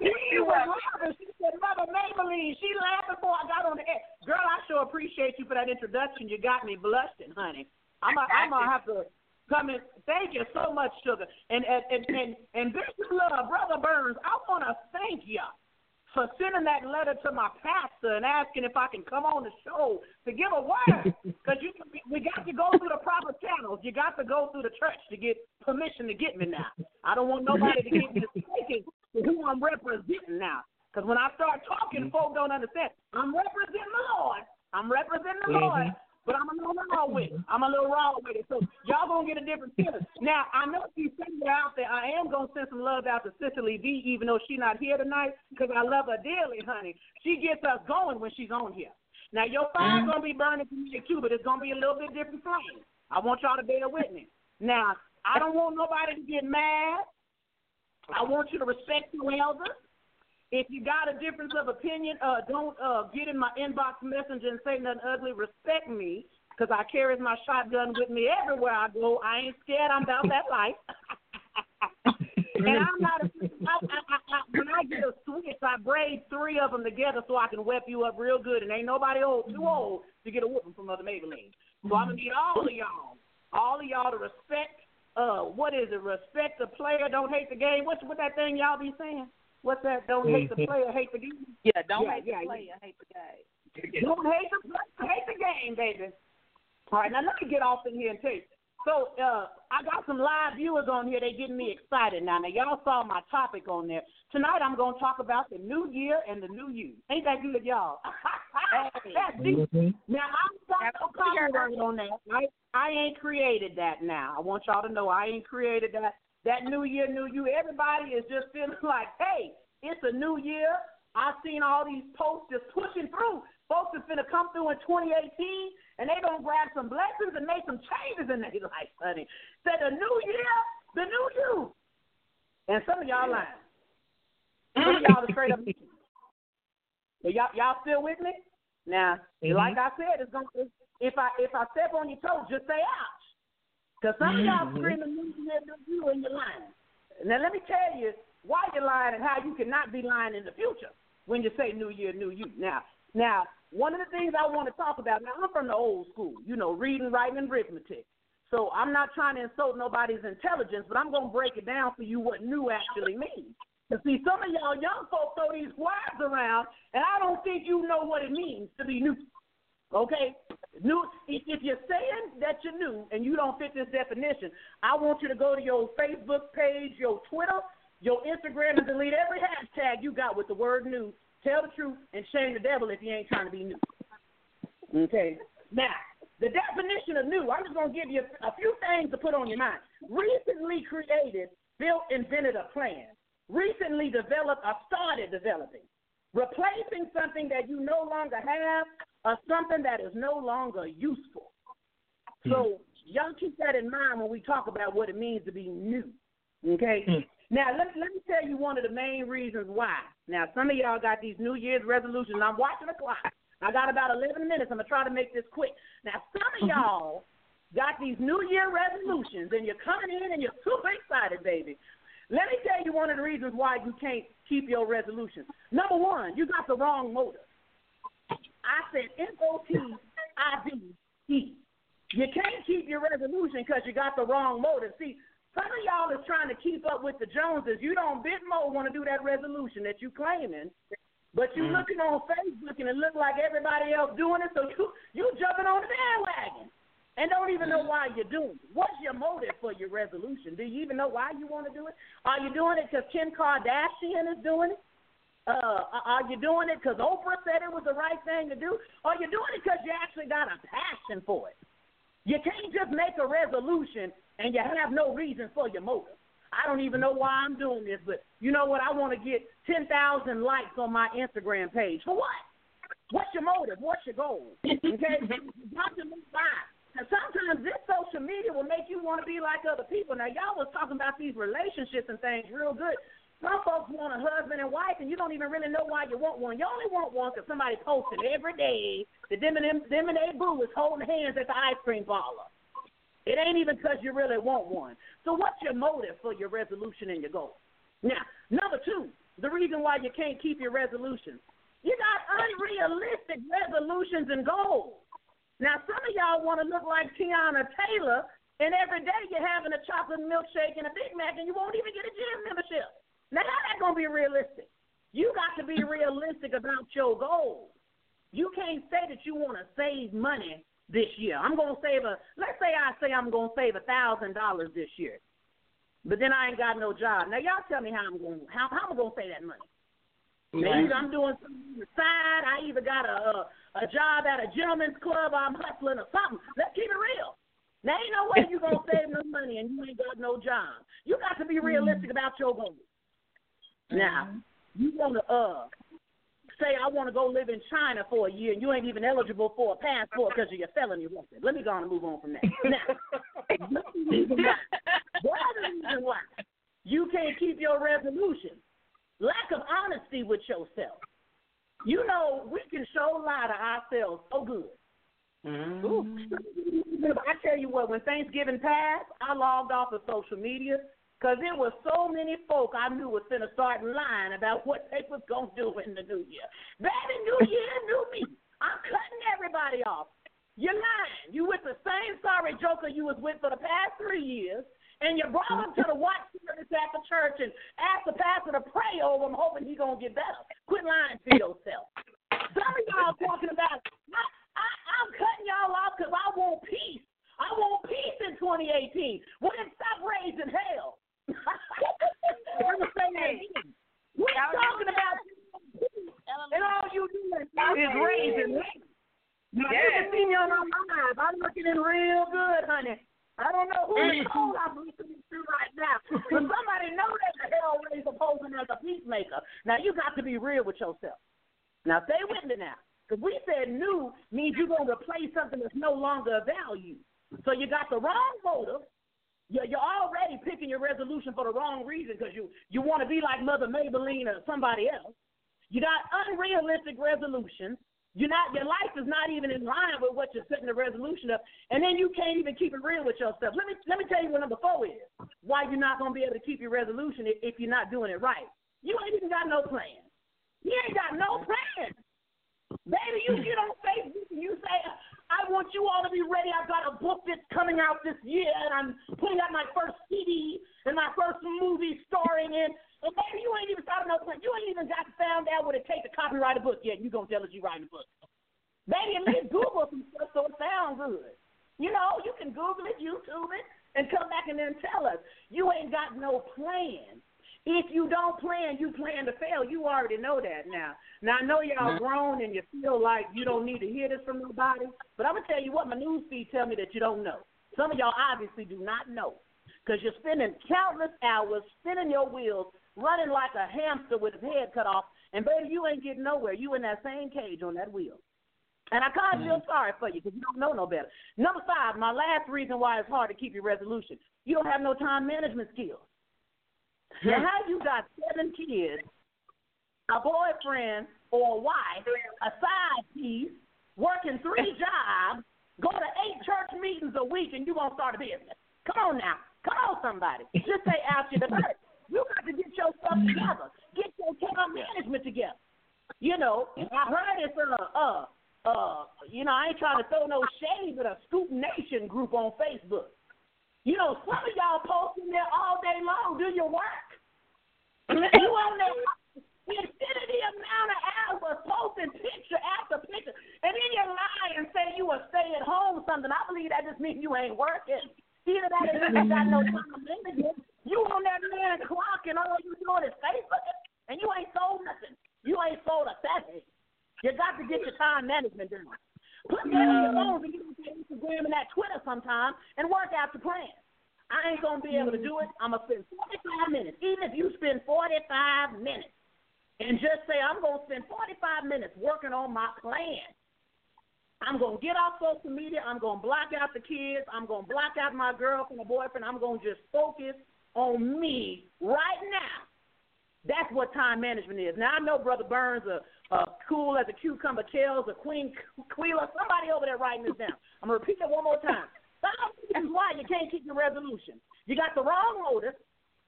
She was laughing. She said, Mother Mabel Lean. She laughed before I got on the air. Girl, I sure appreciate you for that introduction. You got me blushing, honey. I'm gonna have to come in. Thank you so much, sugar. And and and and, and Bishop Love, Brother Burns, I want to thank you for sending that letter to my pastor and asking if I can come on the show to give a word. Because you, we got to go through the proper channels. You got to go through the church to get permission to get me now. I don't want nobody to get mistaken to who I'm representing now. Because when I start talking, mm-hmm. folk don't understand. I'm representing the Lord. I'm representing the mm-hmm. Lord. But I'm a little raw with it. I'm a little raw with it. So y'all gonna get a different feeling. Now I know she's sending it out there. I am gonna send some love out to Cicely V, even though she's not here tonight, because I love her dearly, honey. She gets us going when she's on here. Now your fire's mm-hmm. gonna be burning for me too, but it's gonna be a little bit different flame. I want y'all to bear with me. Now I don't want nobody to get mad. I want you to respect your elders. If you got a difference of opinion, uh, don't uh, get in my inbox messenger and say nothing ugly. Respect me, because I carry my shotgun with me everywhere I go. I ain't scared. I'm about that life. and I'm not. A, I, I, I, when I get a switch, I braid three of them together so I can whip you up real good. And ain't nobody old too old to get a whooping from Mother Mabel Lean. So I'm gonna need all of y'all, all of y'all to respect. Uh, what is it? Respect the player, don't hate the game. What's what that thing y'all be saying? What's that? Don't hate the player, hate the game. Yeah, don't Yeah, hate yeah, the yeah. player, hate the game. Don't hate the player, hate the game, baby. All right, now let me get off in here and tell you. So uh, I got some live viewers on here. They getting me excited now. Now y'all saw my topic on there. Tonight I'm gonna talk about the new year and the new you. Ain't that good, y'all? That's deep. Now I'm not no copyright on that. I I ain't created that now. I want y'all to know I ain't created that. That new year, new you. Everybody is just feeling like, hey, it's a new year. I've seen all these posts just pushing through. Folks is finna come through in 2018, and they gonna grab some blessings and make some changes in their life, honey. Say the new year, the new you. And some of y'all lying. Some of y'all are straight up. Y'all, y'all still with me? Now, mm-hmm. like I said, it's gonna. It's, if I if I step on your toes, just say ouch. Cause some of y'all mm-hmm. screaming new year, new you, and you're lying. Now let me tell you why you're lying and how you cannot be lying in the future when you say new year, new you. Now, now one of the things I want to talk about. Now I'm from the old school, you know, reading, writing, and arithmetic. So I'm not trying to insult nobody's intelligence, but I'm gonna break it down for you what new actually means. You see, some of y'all young folks throw these words around, and I don't think you know what it means to be new. Okay, new. If, if you're saying that you're new and you don't fit this definition, I want you to go to your Facebook page, your Twitter, your Instagram, and delete every hashtag you got with the word new. Tell the truth and shame the devil if you ain't trying to be new. Okay. Now, the definition of new, I'm just going to give you a few things to put on your mind. Recently created, built, invented a plan. Recently developed or started developing. Replacing something that you no longer have or something that is no longer useful. Hmm. So, y'all keep that in mind when we talk about what it means to be new. Okay? Hmm. Now, let, let me tell you one of the main reasons why. Now, some of y'all got these New Year's resolutions. I'm watching the clock. I got about 11 minutes. I'm going to try to make this quick. Now, some of mm-hmm. y'all got these New Year resolutions, and you're coming in and you're super excited, baby. Let me tell you one of the reasons why you can't keep your resolutions. Number one, you got the wrong motive. I said M O T I V E. You can't keep your resolution because you got the wrong motive. See, some of y'all is trying to keep up with the Joneses. You don't bit more want to do that resolution that you claiming, But you Mm. looking on Facebook and it look like everybody else doing it, so you you jumping on the bandwagon and don't even know why you're doing it. What's your motive for your resolution? Do you even know why you want to do it? Are you doing it because Kim Kardashian is doing it? Uh, are you doing it because Oprah said it was the right thing to do? Or are you doing it because you actually got a passion for it? You can't just make a resolution and you have no reason for your motive. I don't even know why I'm doing this, but you know what? I want to get 10,000 likes on my Instagram page. For what? What's your motive? What's your goal? Okay? Got to move by. And sometimes this social media will make you want to be like other people. Now, y'all was talking about these relationships and things real good. Some folks want a husband and wife, and you don't even really know why you want one. You only want one because somebody posting every day that them and them, them and they boo is holding hands at the ice cream parlor. It ain't even because you really want one. So what's your motive for your resolution and your goal? Now, number two, the reason why you can't keep your resolutions. You got unrealistic resolutions and goals. Now, some of y'all want to look like Teyana Taylor, and every day you're having a chocolate milkshake and a Big Mac, and you won't even get a gym membership. Now, how that going to be realistic? You got to be realistic about your goals. You can't say that you want to save money this year. I'm going to save a, let's say I say I'm going to save a $1,000 this year, but then I ain't got no job. Now, y'all tell me how I'm going, how, how am I going to save that money? Now, either I'm doing something on the side, I either got a, a a job at a gentleman's club, or I'm hustling or something. Let's keep it real. There ain't no way you gonna save no money and you ain't got no job. You got to be realistic about your goals. Now, you wanna uh say I want to go live in China for a year and you ain't even eligible for a passport because of your felony record. Let me go on and move on from that. Now, what the reason why? What the reason why you can't keep your resolution? Lack of honesty with yourself. You know, we can show a lie to ourselves so good. Ooh. I tell you what, when Thanksgiving passed, I logged off of social media because there were so many folk I knew was going to start lying about what they was going to do in the new year. Baby, new year, new me. I'm cutting everybody off. You're lying. You with the same sorry joker you was with for the past three years, and you brought him to the watch service at the church and asked the pastor to pray over him, hoping he's going to get better. Quit lying to yourself. Some of y'all talking about, I, I, I'm cutting y'all off because I want peace. I want peace in 2018. Well, then stop raising hell. I'm going to say that again. We're talking about peace, and all you do is, is raising hell. Now, you can see me on my live. I'm looking in real good, honey. I don't know who the soul I'm listening to right now, but somebody know that the hellraiser posing as a peacemaker. Now you got to be real with yourself. Now stay with me now, because we said new means you're gonna replace something that's no longer of value. So you got the wrong motive. You're, you're already picking your resolution for the wrong reason because you you want to be like Mother Mabel Lean or somebody else. You got unrealistic resolutions. You're not your life is not even in line with what you're setting the resolution up, and then you can't even keep it real with yourself. Let me let me tell you what number four is. Why you're not gonna be able to keep your resolution if, if you're not doing it right. You ain't even got no plan. You ain't got no plan. Baby, you get on Facebook and you say, I want you all to be ready. I've got a book that's coming out this year, and I'm putting out my first CD and my first movie starring in. And baby, you ain't even started no plan. You ain't even got found out what it takes to copyright a book yet. You gonna tell us you writing a book? Baby, at least Google some stuff so it sounds good. You know, you can Google it, YouTube it, and come back and then tell us you ain't got no plan. If you don't plan, you plan to fail. You already know that now. Now I know y'all mm-hmm. grown and you feel like you don't need to hear this from nobody, but I'm gonna tell you what my news feed tell me that you don't know. Some of y'all obviously do not know because you're spending countless hours spinning your wheels, running like a hamster with his head cut off, and baby, you ain't getting nowhere. You in that same cage on that wheel. And I kind of mm. feel sorry for you because you don't know no better. Number five, my last reason why it's hard to keep your resolution. You don't have no time management skills. Now, how you got seven kids, a boyfriend or a wife, a side piece, working three jobs, go to eight church meetings a week, and you gonna start a business? Come on now, come on, somebody. Just say out your dirt. You got to get your stuff together. Get your time management together. You know, I heard it's a uh uh you know, I ain't trying to throw no shade, but a Scoop Nation group on Facebook. You know, some of y'all posting there all day long. Do your work. you on there infinity amount of hours posting picture after picture. And then you lie and say you a stay at home something. I believe that just means you ain't working. Either that or you ain't got no time management. You on that man clock and all you doing is Facebook and you ain't sold nothing. You ain't sold a thing. You got to get your time management done. Put that on your phones and get on that Instagram and that Twitter sometime and work out the plan. I ain't gonna be able to do it. I'm gonna spend 45 minutes. Even if you spend 45 minutes and just say I'm gonna spend 45 minutes working on my plan. I'm gonna get off social media. I'm gonna block out the kids. I'm gonna block out my girlfriend or boyfriend. I'm gonna just focus on me right now. That's what time management is. Now I know Brother Burns, a, a cool as a cucumber, Kells, a Queen Quila. Somebody over there writing this down. I'm gonna repeat that one more time. That's why you can't keep your resolution. You got the wrong motive.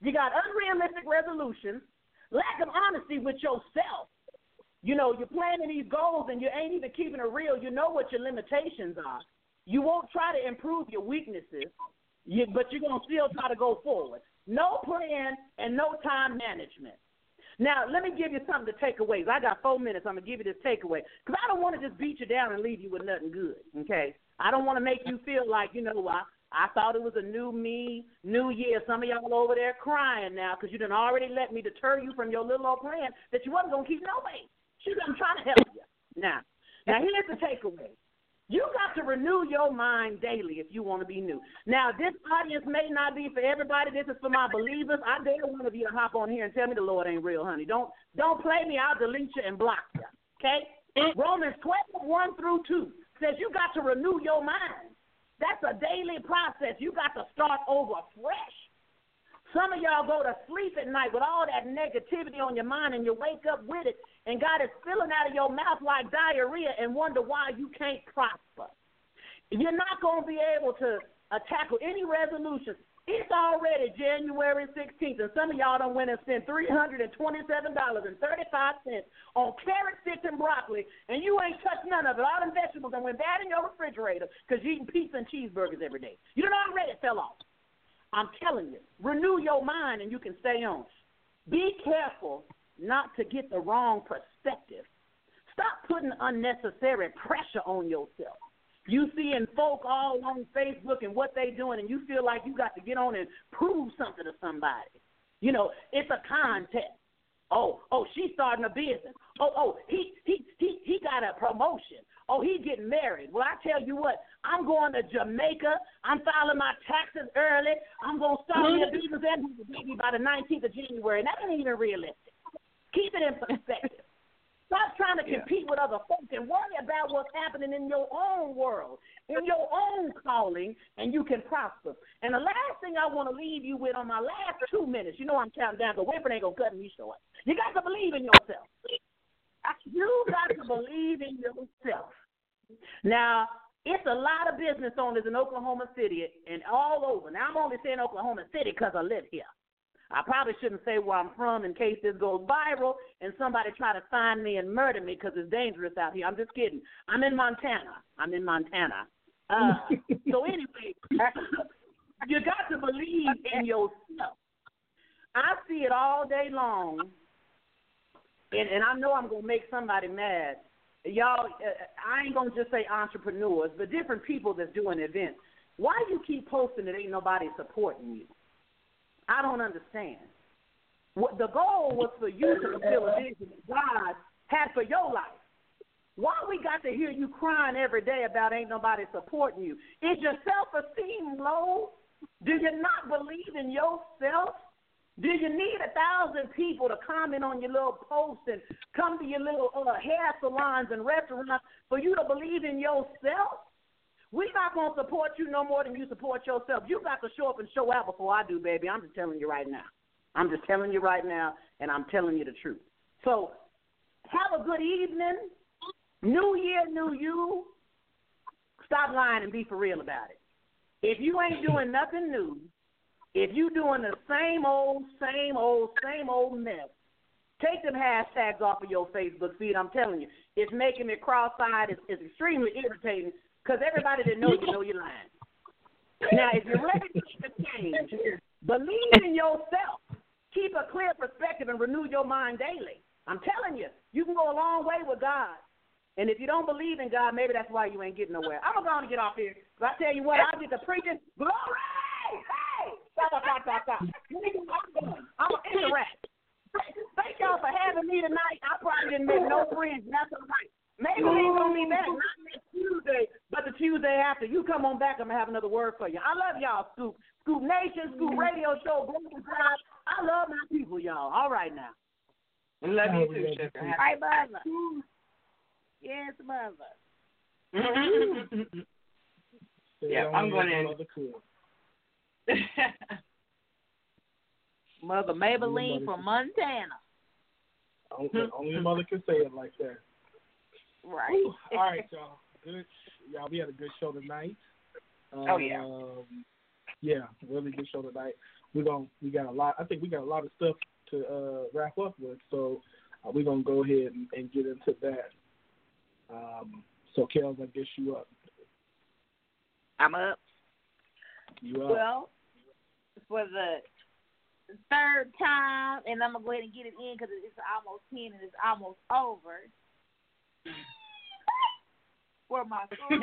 You got unrealistic resolutions. Lack of honesty with yourself. You know, you're planning these goals and you ain't even keeping it real. You know what your limitations are. You won't try to improve your weaknesses, but you're going to still try to go forward. No plan and no time management. Now, let me give you something to take away. I got four minutes. I'm going to give you this takeaway because I don't want to just beat you down and leave you with nothing good, okay? I don't want to make you feel like, you know, I, I thought it was a new me, new year. Some of y'all over there crying now because you done already let me deter you from your little old plan that you wasn't going to keep no way. I'm trying to help you. Now, now here's the takeaway. You got to renew your mind daily if you want to be new. Now, this audience may not be for everybody. This is for my believers. I dare one of you to hop on here and tell me the Lord ain't real, honey. Don't don't play me. I'll delete you and block you. Okay? Mm. Romans 12, 1 through 2 says you got to renew your mind. That's a daily process. You got to start over fresh. Some of y'all go to sleep at night with all that negativity on your mind and you wake up with it and God is spilling out of your mouth like diarrhea and wonder why you can't prosper. You're not going to be able to uh, tackle any resolutions. It's already January 16th, and some of y'all don't went and spent $327.35 on carrot sticks and broccoli, and you ain't touched none of it. All them vegetables and went bad in your refrigerator because you eating pizza and cheeseburgers every day. You done already fell off. I'm telling you, renew your mind and you can stay on. Be careful not to get the wrong perspective. Stop putting unnecessary pressure on yourself. You seeing folk all on Facebook and what they doing, and you feel like you got to get on and prove something to somebody. You know, it's a contest. Oh, oh, she's starting a business. Oh, oh, he he he he got a promotion. Oh, he getting married. Well, I tell you what, I'm going to Jamaica. I'm filing my taxes early. I'm gonna start me a business and a baby by the 19th of January. And that ain't even realistic. Keep it in perspective. Stop trying to compete with other folks and worry about what's happening in your own world, in your own calling, and you can prosper. And the last thing I want to leave you with on my last two minutes, you know I'm counting down, but Winfred ain't gonna cut me short. You got to believe in yourself. You got to believe in yourself. Now, it's a lot of business owners in Oklahoma City and all over. Now, I'm only saying Oklahoma City because I live here. I probably shouldn't say where I'm from in case this goes viral and somebody try to find me and murder me because it's dangerous out here. I'm just kidding. I'm in Montana. I'm in Montana. Uh, so anyway, you got to believe in yourself. I see it all day long, and, and I know I'm gonna make somebody mad. Y'all, uh, I ain't gonna just say entrepreneurs, but different people that's doing events. Why you keep posting that ain't nobody supporting you? I don't understand. What the goal was for you to fulfill a vision God had for your life. Why we got to hear you crying every day about ain't nobody supporting you? Is your self esteem low? Do you not believe in yourself? Do you need a thousand people to comment on your little posts and come to your little uh, hair salons and restaurants for you to believe in yourself? We're not to support you no more than you support yourself. You got to show up and show out before I do, baby. I'm just telling you right now. I'm just telling you right now, and I'm telling you the truth. So have a good evening. New year, new you. Stop lying and be for real about it. If you ain't doing nothing new, if you doing the same old, same old, same old mess, take them hashtags off of your Facebook feed. I'm telling you, it's making me cross-eyed. It's, it's extremely irritating because everybody that knows you know you're lying. Now, if you're ready to change, believe in yourself. Keep a clear perspective and renew your mind daily. I'm telling you, you can go a long way with God. And if you don't believe in God, maybe that's why you ain't getting nowhere. I'm going to get off here. But I tell you what, I get to preaching. Glory! Hey! Stop, stop, stop, stop. I'm going to interact. Thank y'all for having me tonight. I probably didn't make no friends. and That's all right. Maybe we ain't gonna be back not next Tuesday, but the Tuesday after. You come on back, I'm gonna have another word for you. I love y'all, Scoop. Scoop Nation, Scoop mm-hmm. Radio Show, Global Drive. I love my people, y'all. All right now. We Love you too, love you sugar. All right, mother. Yes, mother. Mm-hmm. Yeah, I'm going as in. Mother could. Mother Mabel Lean from Montana. Only, only mother can say it like that. Right. Ooh, all right, y'all. Good, y'all. We had a good show tonight. Oh, yeah. Um, yeah, really good show tonight. We're gonna we got a lot. I think we got a lot of stuff to uh, wrap up with, so uh, we're gonna go ahead and, and get into that. Um, so, Kels, I guess you up. I'm up. You up? Well, for the third time, and I'm gonna go ahead and get it in because it's almost ten and it's almost over. For my school,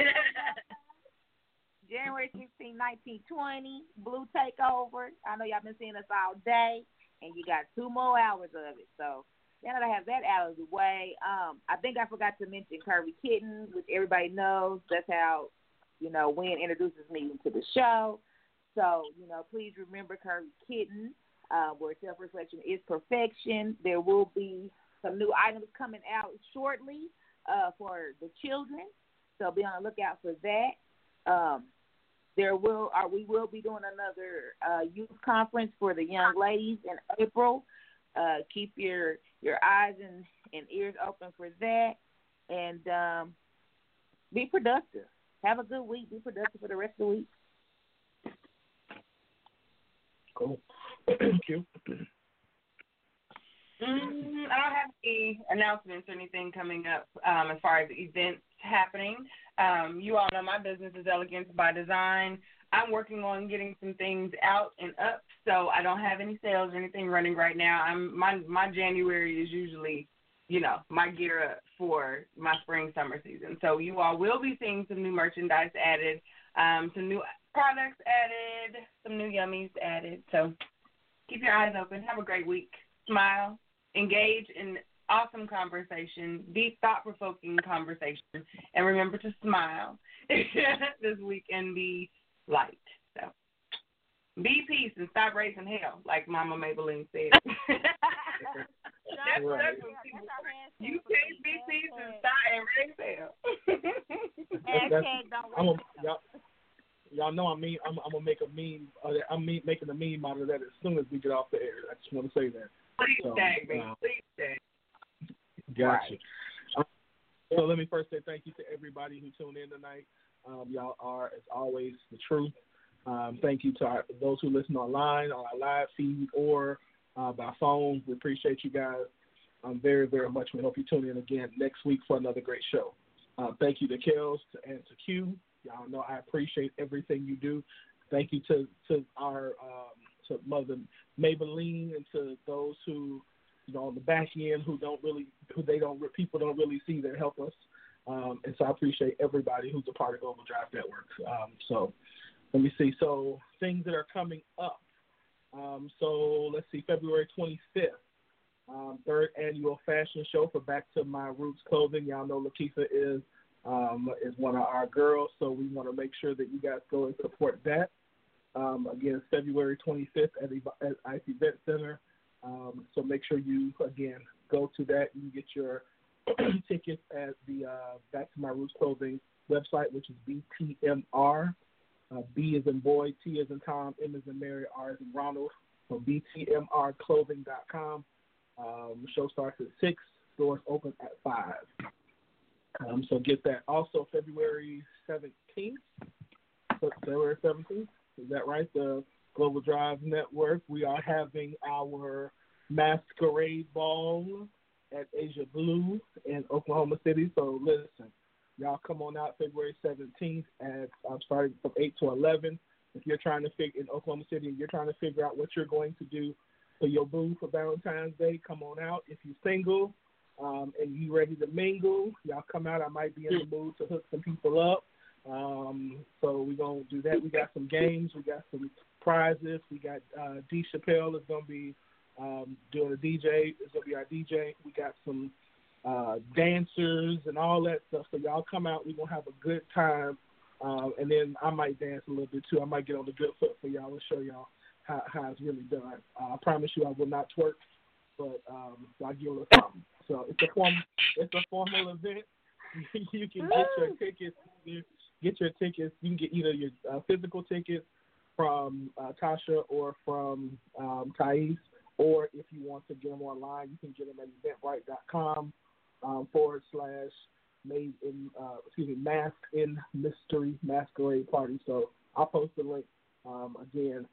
January 16, 1920, Blue Takeover. I know y'all been seeing us all day, and you got two more hours of it. So now that I have that out of the way, um, I think I forgot to mention Curvy Kitten, which everybody knows. That's how you know Wynn introduces me into the show. So you know, please remember Curvy Kitten, uh, where self-reflection is perfection. There will be some new items coming out shortly uh, for the children, so be on the lookout for that. Um, there will, or we will be doing another uh, youth conference for the young ladies in April. Uh, keep your your eyes and, and ears open for that, and um, be productive. Have a good week. Be productive for the rest of the week. Cool. Thank you. Mm, I don't have any announcements or anything coming up um, as far as events happening. Um, you all know my business is Elegance by Design. I'm working on getting some things out and up, so I don't have any sales or anything running right now. I'm my my January is usually, you know, my gear up for my spring summer season. So you all will be seeing some new merchandise added, um, some new products added, some new yummies added. So keep your eyes open. Have a great week. Smile engage in awesome conversation, deep, thought provoking conversation, and remember to smile this week and be light. So be peace and stop raising hell, like Mama Mabel Lean said. that's, Right. that's what people say. You can't be peace and stop and raise hell. That's- that's- Hashtag don't I'm a, y'all, y'all know I'm mean. I'm, I'm gonna make a meme. Uh, I'm me, making a meme out of that as soon as we get off the air. I just want to say that. Please So, tag me. uh, Please tag. Gotcha. Uh, So let me first say thank you to everybody who tuned in tonight. Um, y'all are, as always, the truth. Um, thank you to our, those who listen online on our live feed or uh, by phone. We appreciate you guys um, very, very much. We hope you tune in again next week for another great show. Uh, thank you to Kels and to Q. Y'all know I appreciate everything you do. Thank you to to our um, to Mother Mabel Lean and to those who you know on the back end who don't really who they don't people don't really see that help us. Um, and so I appreciate everybody who's a part of Global Drive Network. Um, so let me see. So things that are coming up. Um, so let's see, February 25th, um, third annual fashion show for Back to My Roots Clothing. Y'all know Lakeitha is um, is one of our girls, so we want to make sure that you guys go and support that. Um, again, February 25th at, the, at ICE Event Center. Um, so make sure you again go to that. Can get your tickets at the uh, Back to My Roots Clothing website, which is BTMR. Uh, B is in boy, T is in Tom, M is in Mary, R is in Ronald. So BTMRclothing.com. Um, show starts at 6, doors open at 5. Um, so get that. Also, February 17th, February 17th, is that right? The Global Drive Network, we are having our masquerade ball at Asia Blue in Oklahoma City. So listen, y'all come on out February 17th at I'm starting from 8 to 11. If you're trying to figure in Oklahoma City, you're trying to figure out what you're going to do for your boo for Valentine's Day, come on out. If you're single, um, and you ready to mingle, y'all come out. I might be in the mood to hook some people up. Um, so we're gonna do that. We got some games. We got some prizes. We got uh, D Chappelle is gonna be um, doing a DJ. It's gonna be our DJ. We got some uh, dancers and all that stuff. So y'all come out. We're gonna have a good time. Um, and then I might dance a little bit too. I might get on the good foot for y'all and show y'all how, how it's really done. Uh, I promise you, I will not twerk, but um, I'll give a something. So it's a form, it's a formal event. you can get your tickets. You get your tickets. You can get either your uh, physical tickets from uh, Tasha or from um, Thais, or if you want to get them online, you can get them at eventbrite.com um, forward slash made in uh, excuse me mask in mystery masquerade party. So I'll post the link um, again.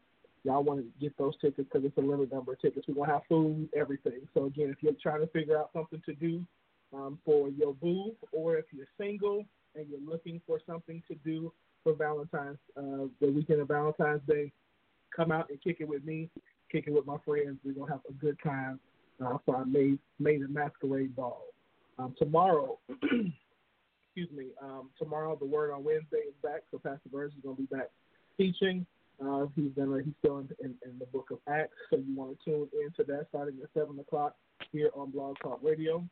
Y'all want to get those tickets because it's a limited number of tickets. We're gonna have food, everything. So again, if you're trying to figure out something to do um, for your boo, or if you're single and you're looking for something to do for Valentine's, uh, the weekend of Valentine's Day, come out and kick it with me, kick it with my friends. We're gonna have a good time uh, for our Made Made a Masquerade Ball. Um, tomorrow, excuse me, um, tomorrow the Word on Wednesday is back, so Pastor Burns is to be back teaching. Uh, he's gonna he's still in, in, in the Book of Acts, so you want to tune into that starting at seven o'clock here on Blog Talk Radio.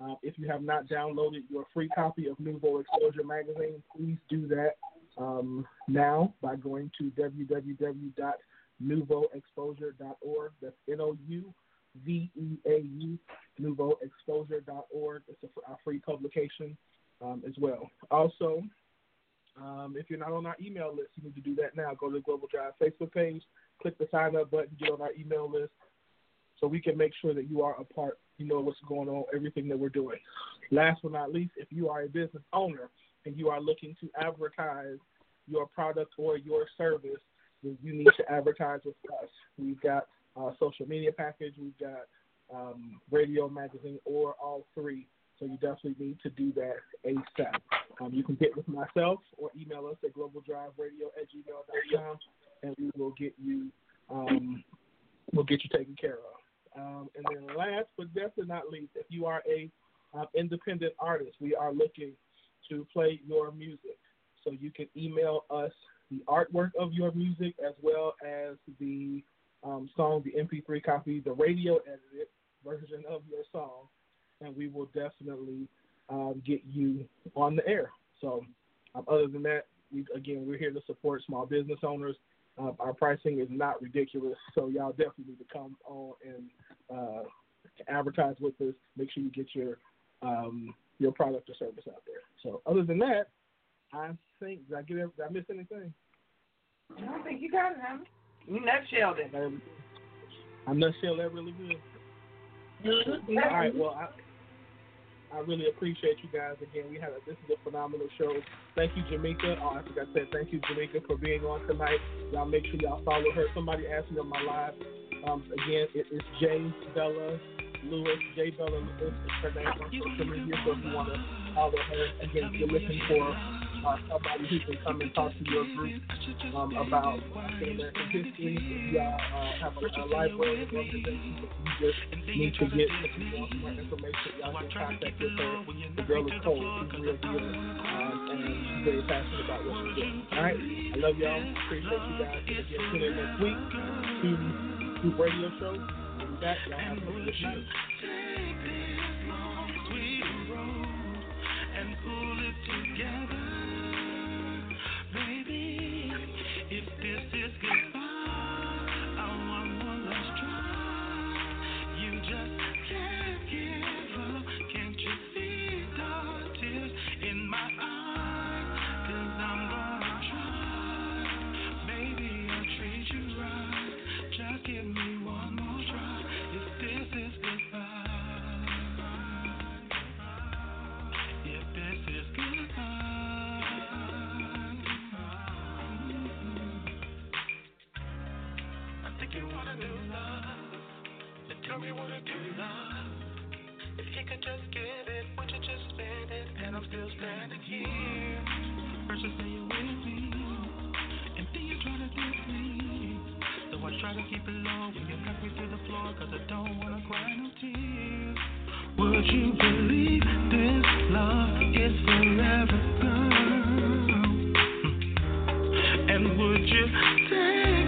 Uh, if you have not downloaded your free copy of New Nouveau Exposure magazine, please do that um, now by going to www.nouveauexposure.org. That's N O U V E A U, nouveauexposure.org. It's a, our free publication um, as well. Also, um, if you're not on our email list, you need to do that now. Go to the Global Drive Facebook page, click the sign up button, get on our email list so we can make sure that you are a part, you know what's going on, everything that we're doing. Last but not least, if you are a business owner and you are looking to advertise your product or your service, then you need to advertise with us. We've got a social media package, we've got um, radio, magazine, or all three. So you definitely need to do that ASAP. Um, you can get with myself or email us at globaldriveradio at gmail.com and we will get you um, we'll get you taken care of. Um, and then last but definitely not least, if you are a um, independent artist, we are looking to play your music. So you can email us the artwork of your music as well as the um, song, the MP3 copy, the radio edited version of your song, and we will definitely um, get you on the air. So, um, other than that, we again we're here to support small business owners. Uh, our pricing is not ridiculous, so y'all definitely need to come on and uh, advertise with us. Make sure you get your um, your product or service out there. So, other than that, I think did I get did I miss anything? I don't think you got it, huh? You nutshelled it. I nutshelled that really good. Mm-hmm. All right. Well, I, I really appreciate you guys again. We had a, this is a phenomenal show. Thank you, Jameka. Oh, I forgot to say thank you, Jameka, for being on tonight. Y'all make sure y'all follow her. Somebody asked me on my live. Um, again, it, it's Jay Bella Lewis. Jay Bella Lewis is her name on social media. So if you want to follow her, again, if you're looking for uh, somebody who can come and talk to your group um, about African American history. If y'all uh, have a, a library organization, if you just need to get some more, more information, y'all can contact with her. The girl is cold. She's real deal. Um, and she's very passionate about what she's doing. All right? I love y'all. Appreciate you guys. And again, tune in next week to the radio show. That, y'all have a good. Could just give it, would you just spend it? And I'm still standing here. First you say you're with me, and then you try to diss me. So I try to keep it low when you knock me to the floor, cause I don't wanna cry no tears. Would you believe this love is forever, girl? Hmm. And would you take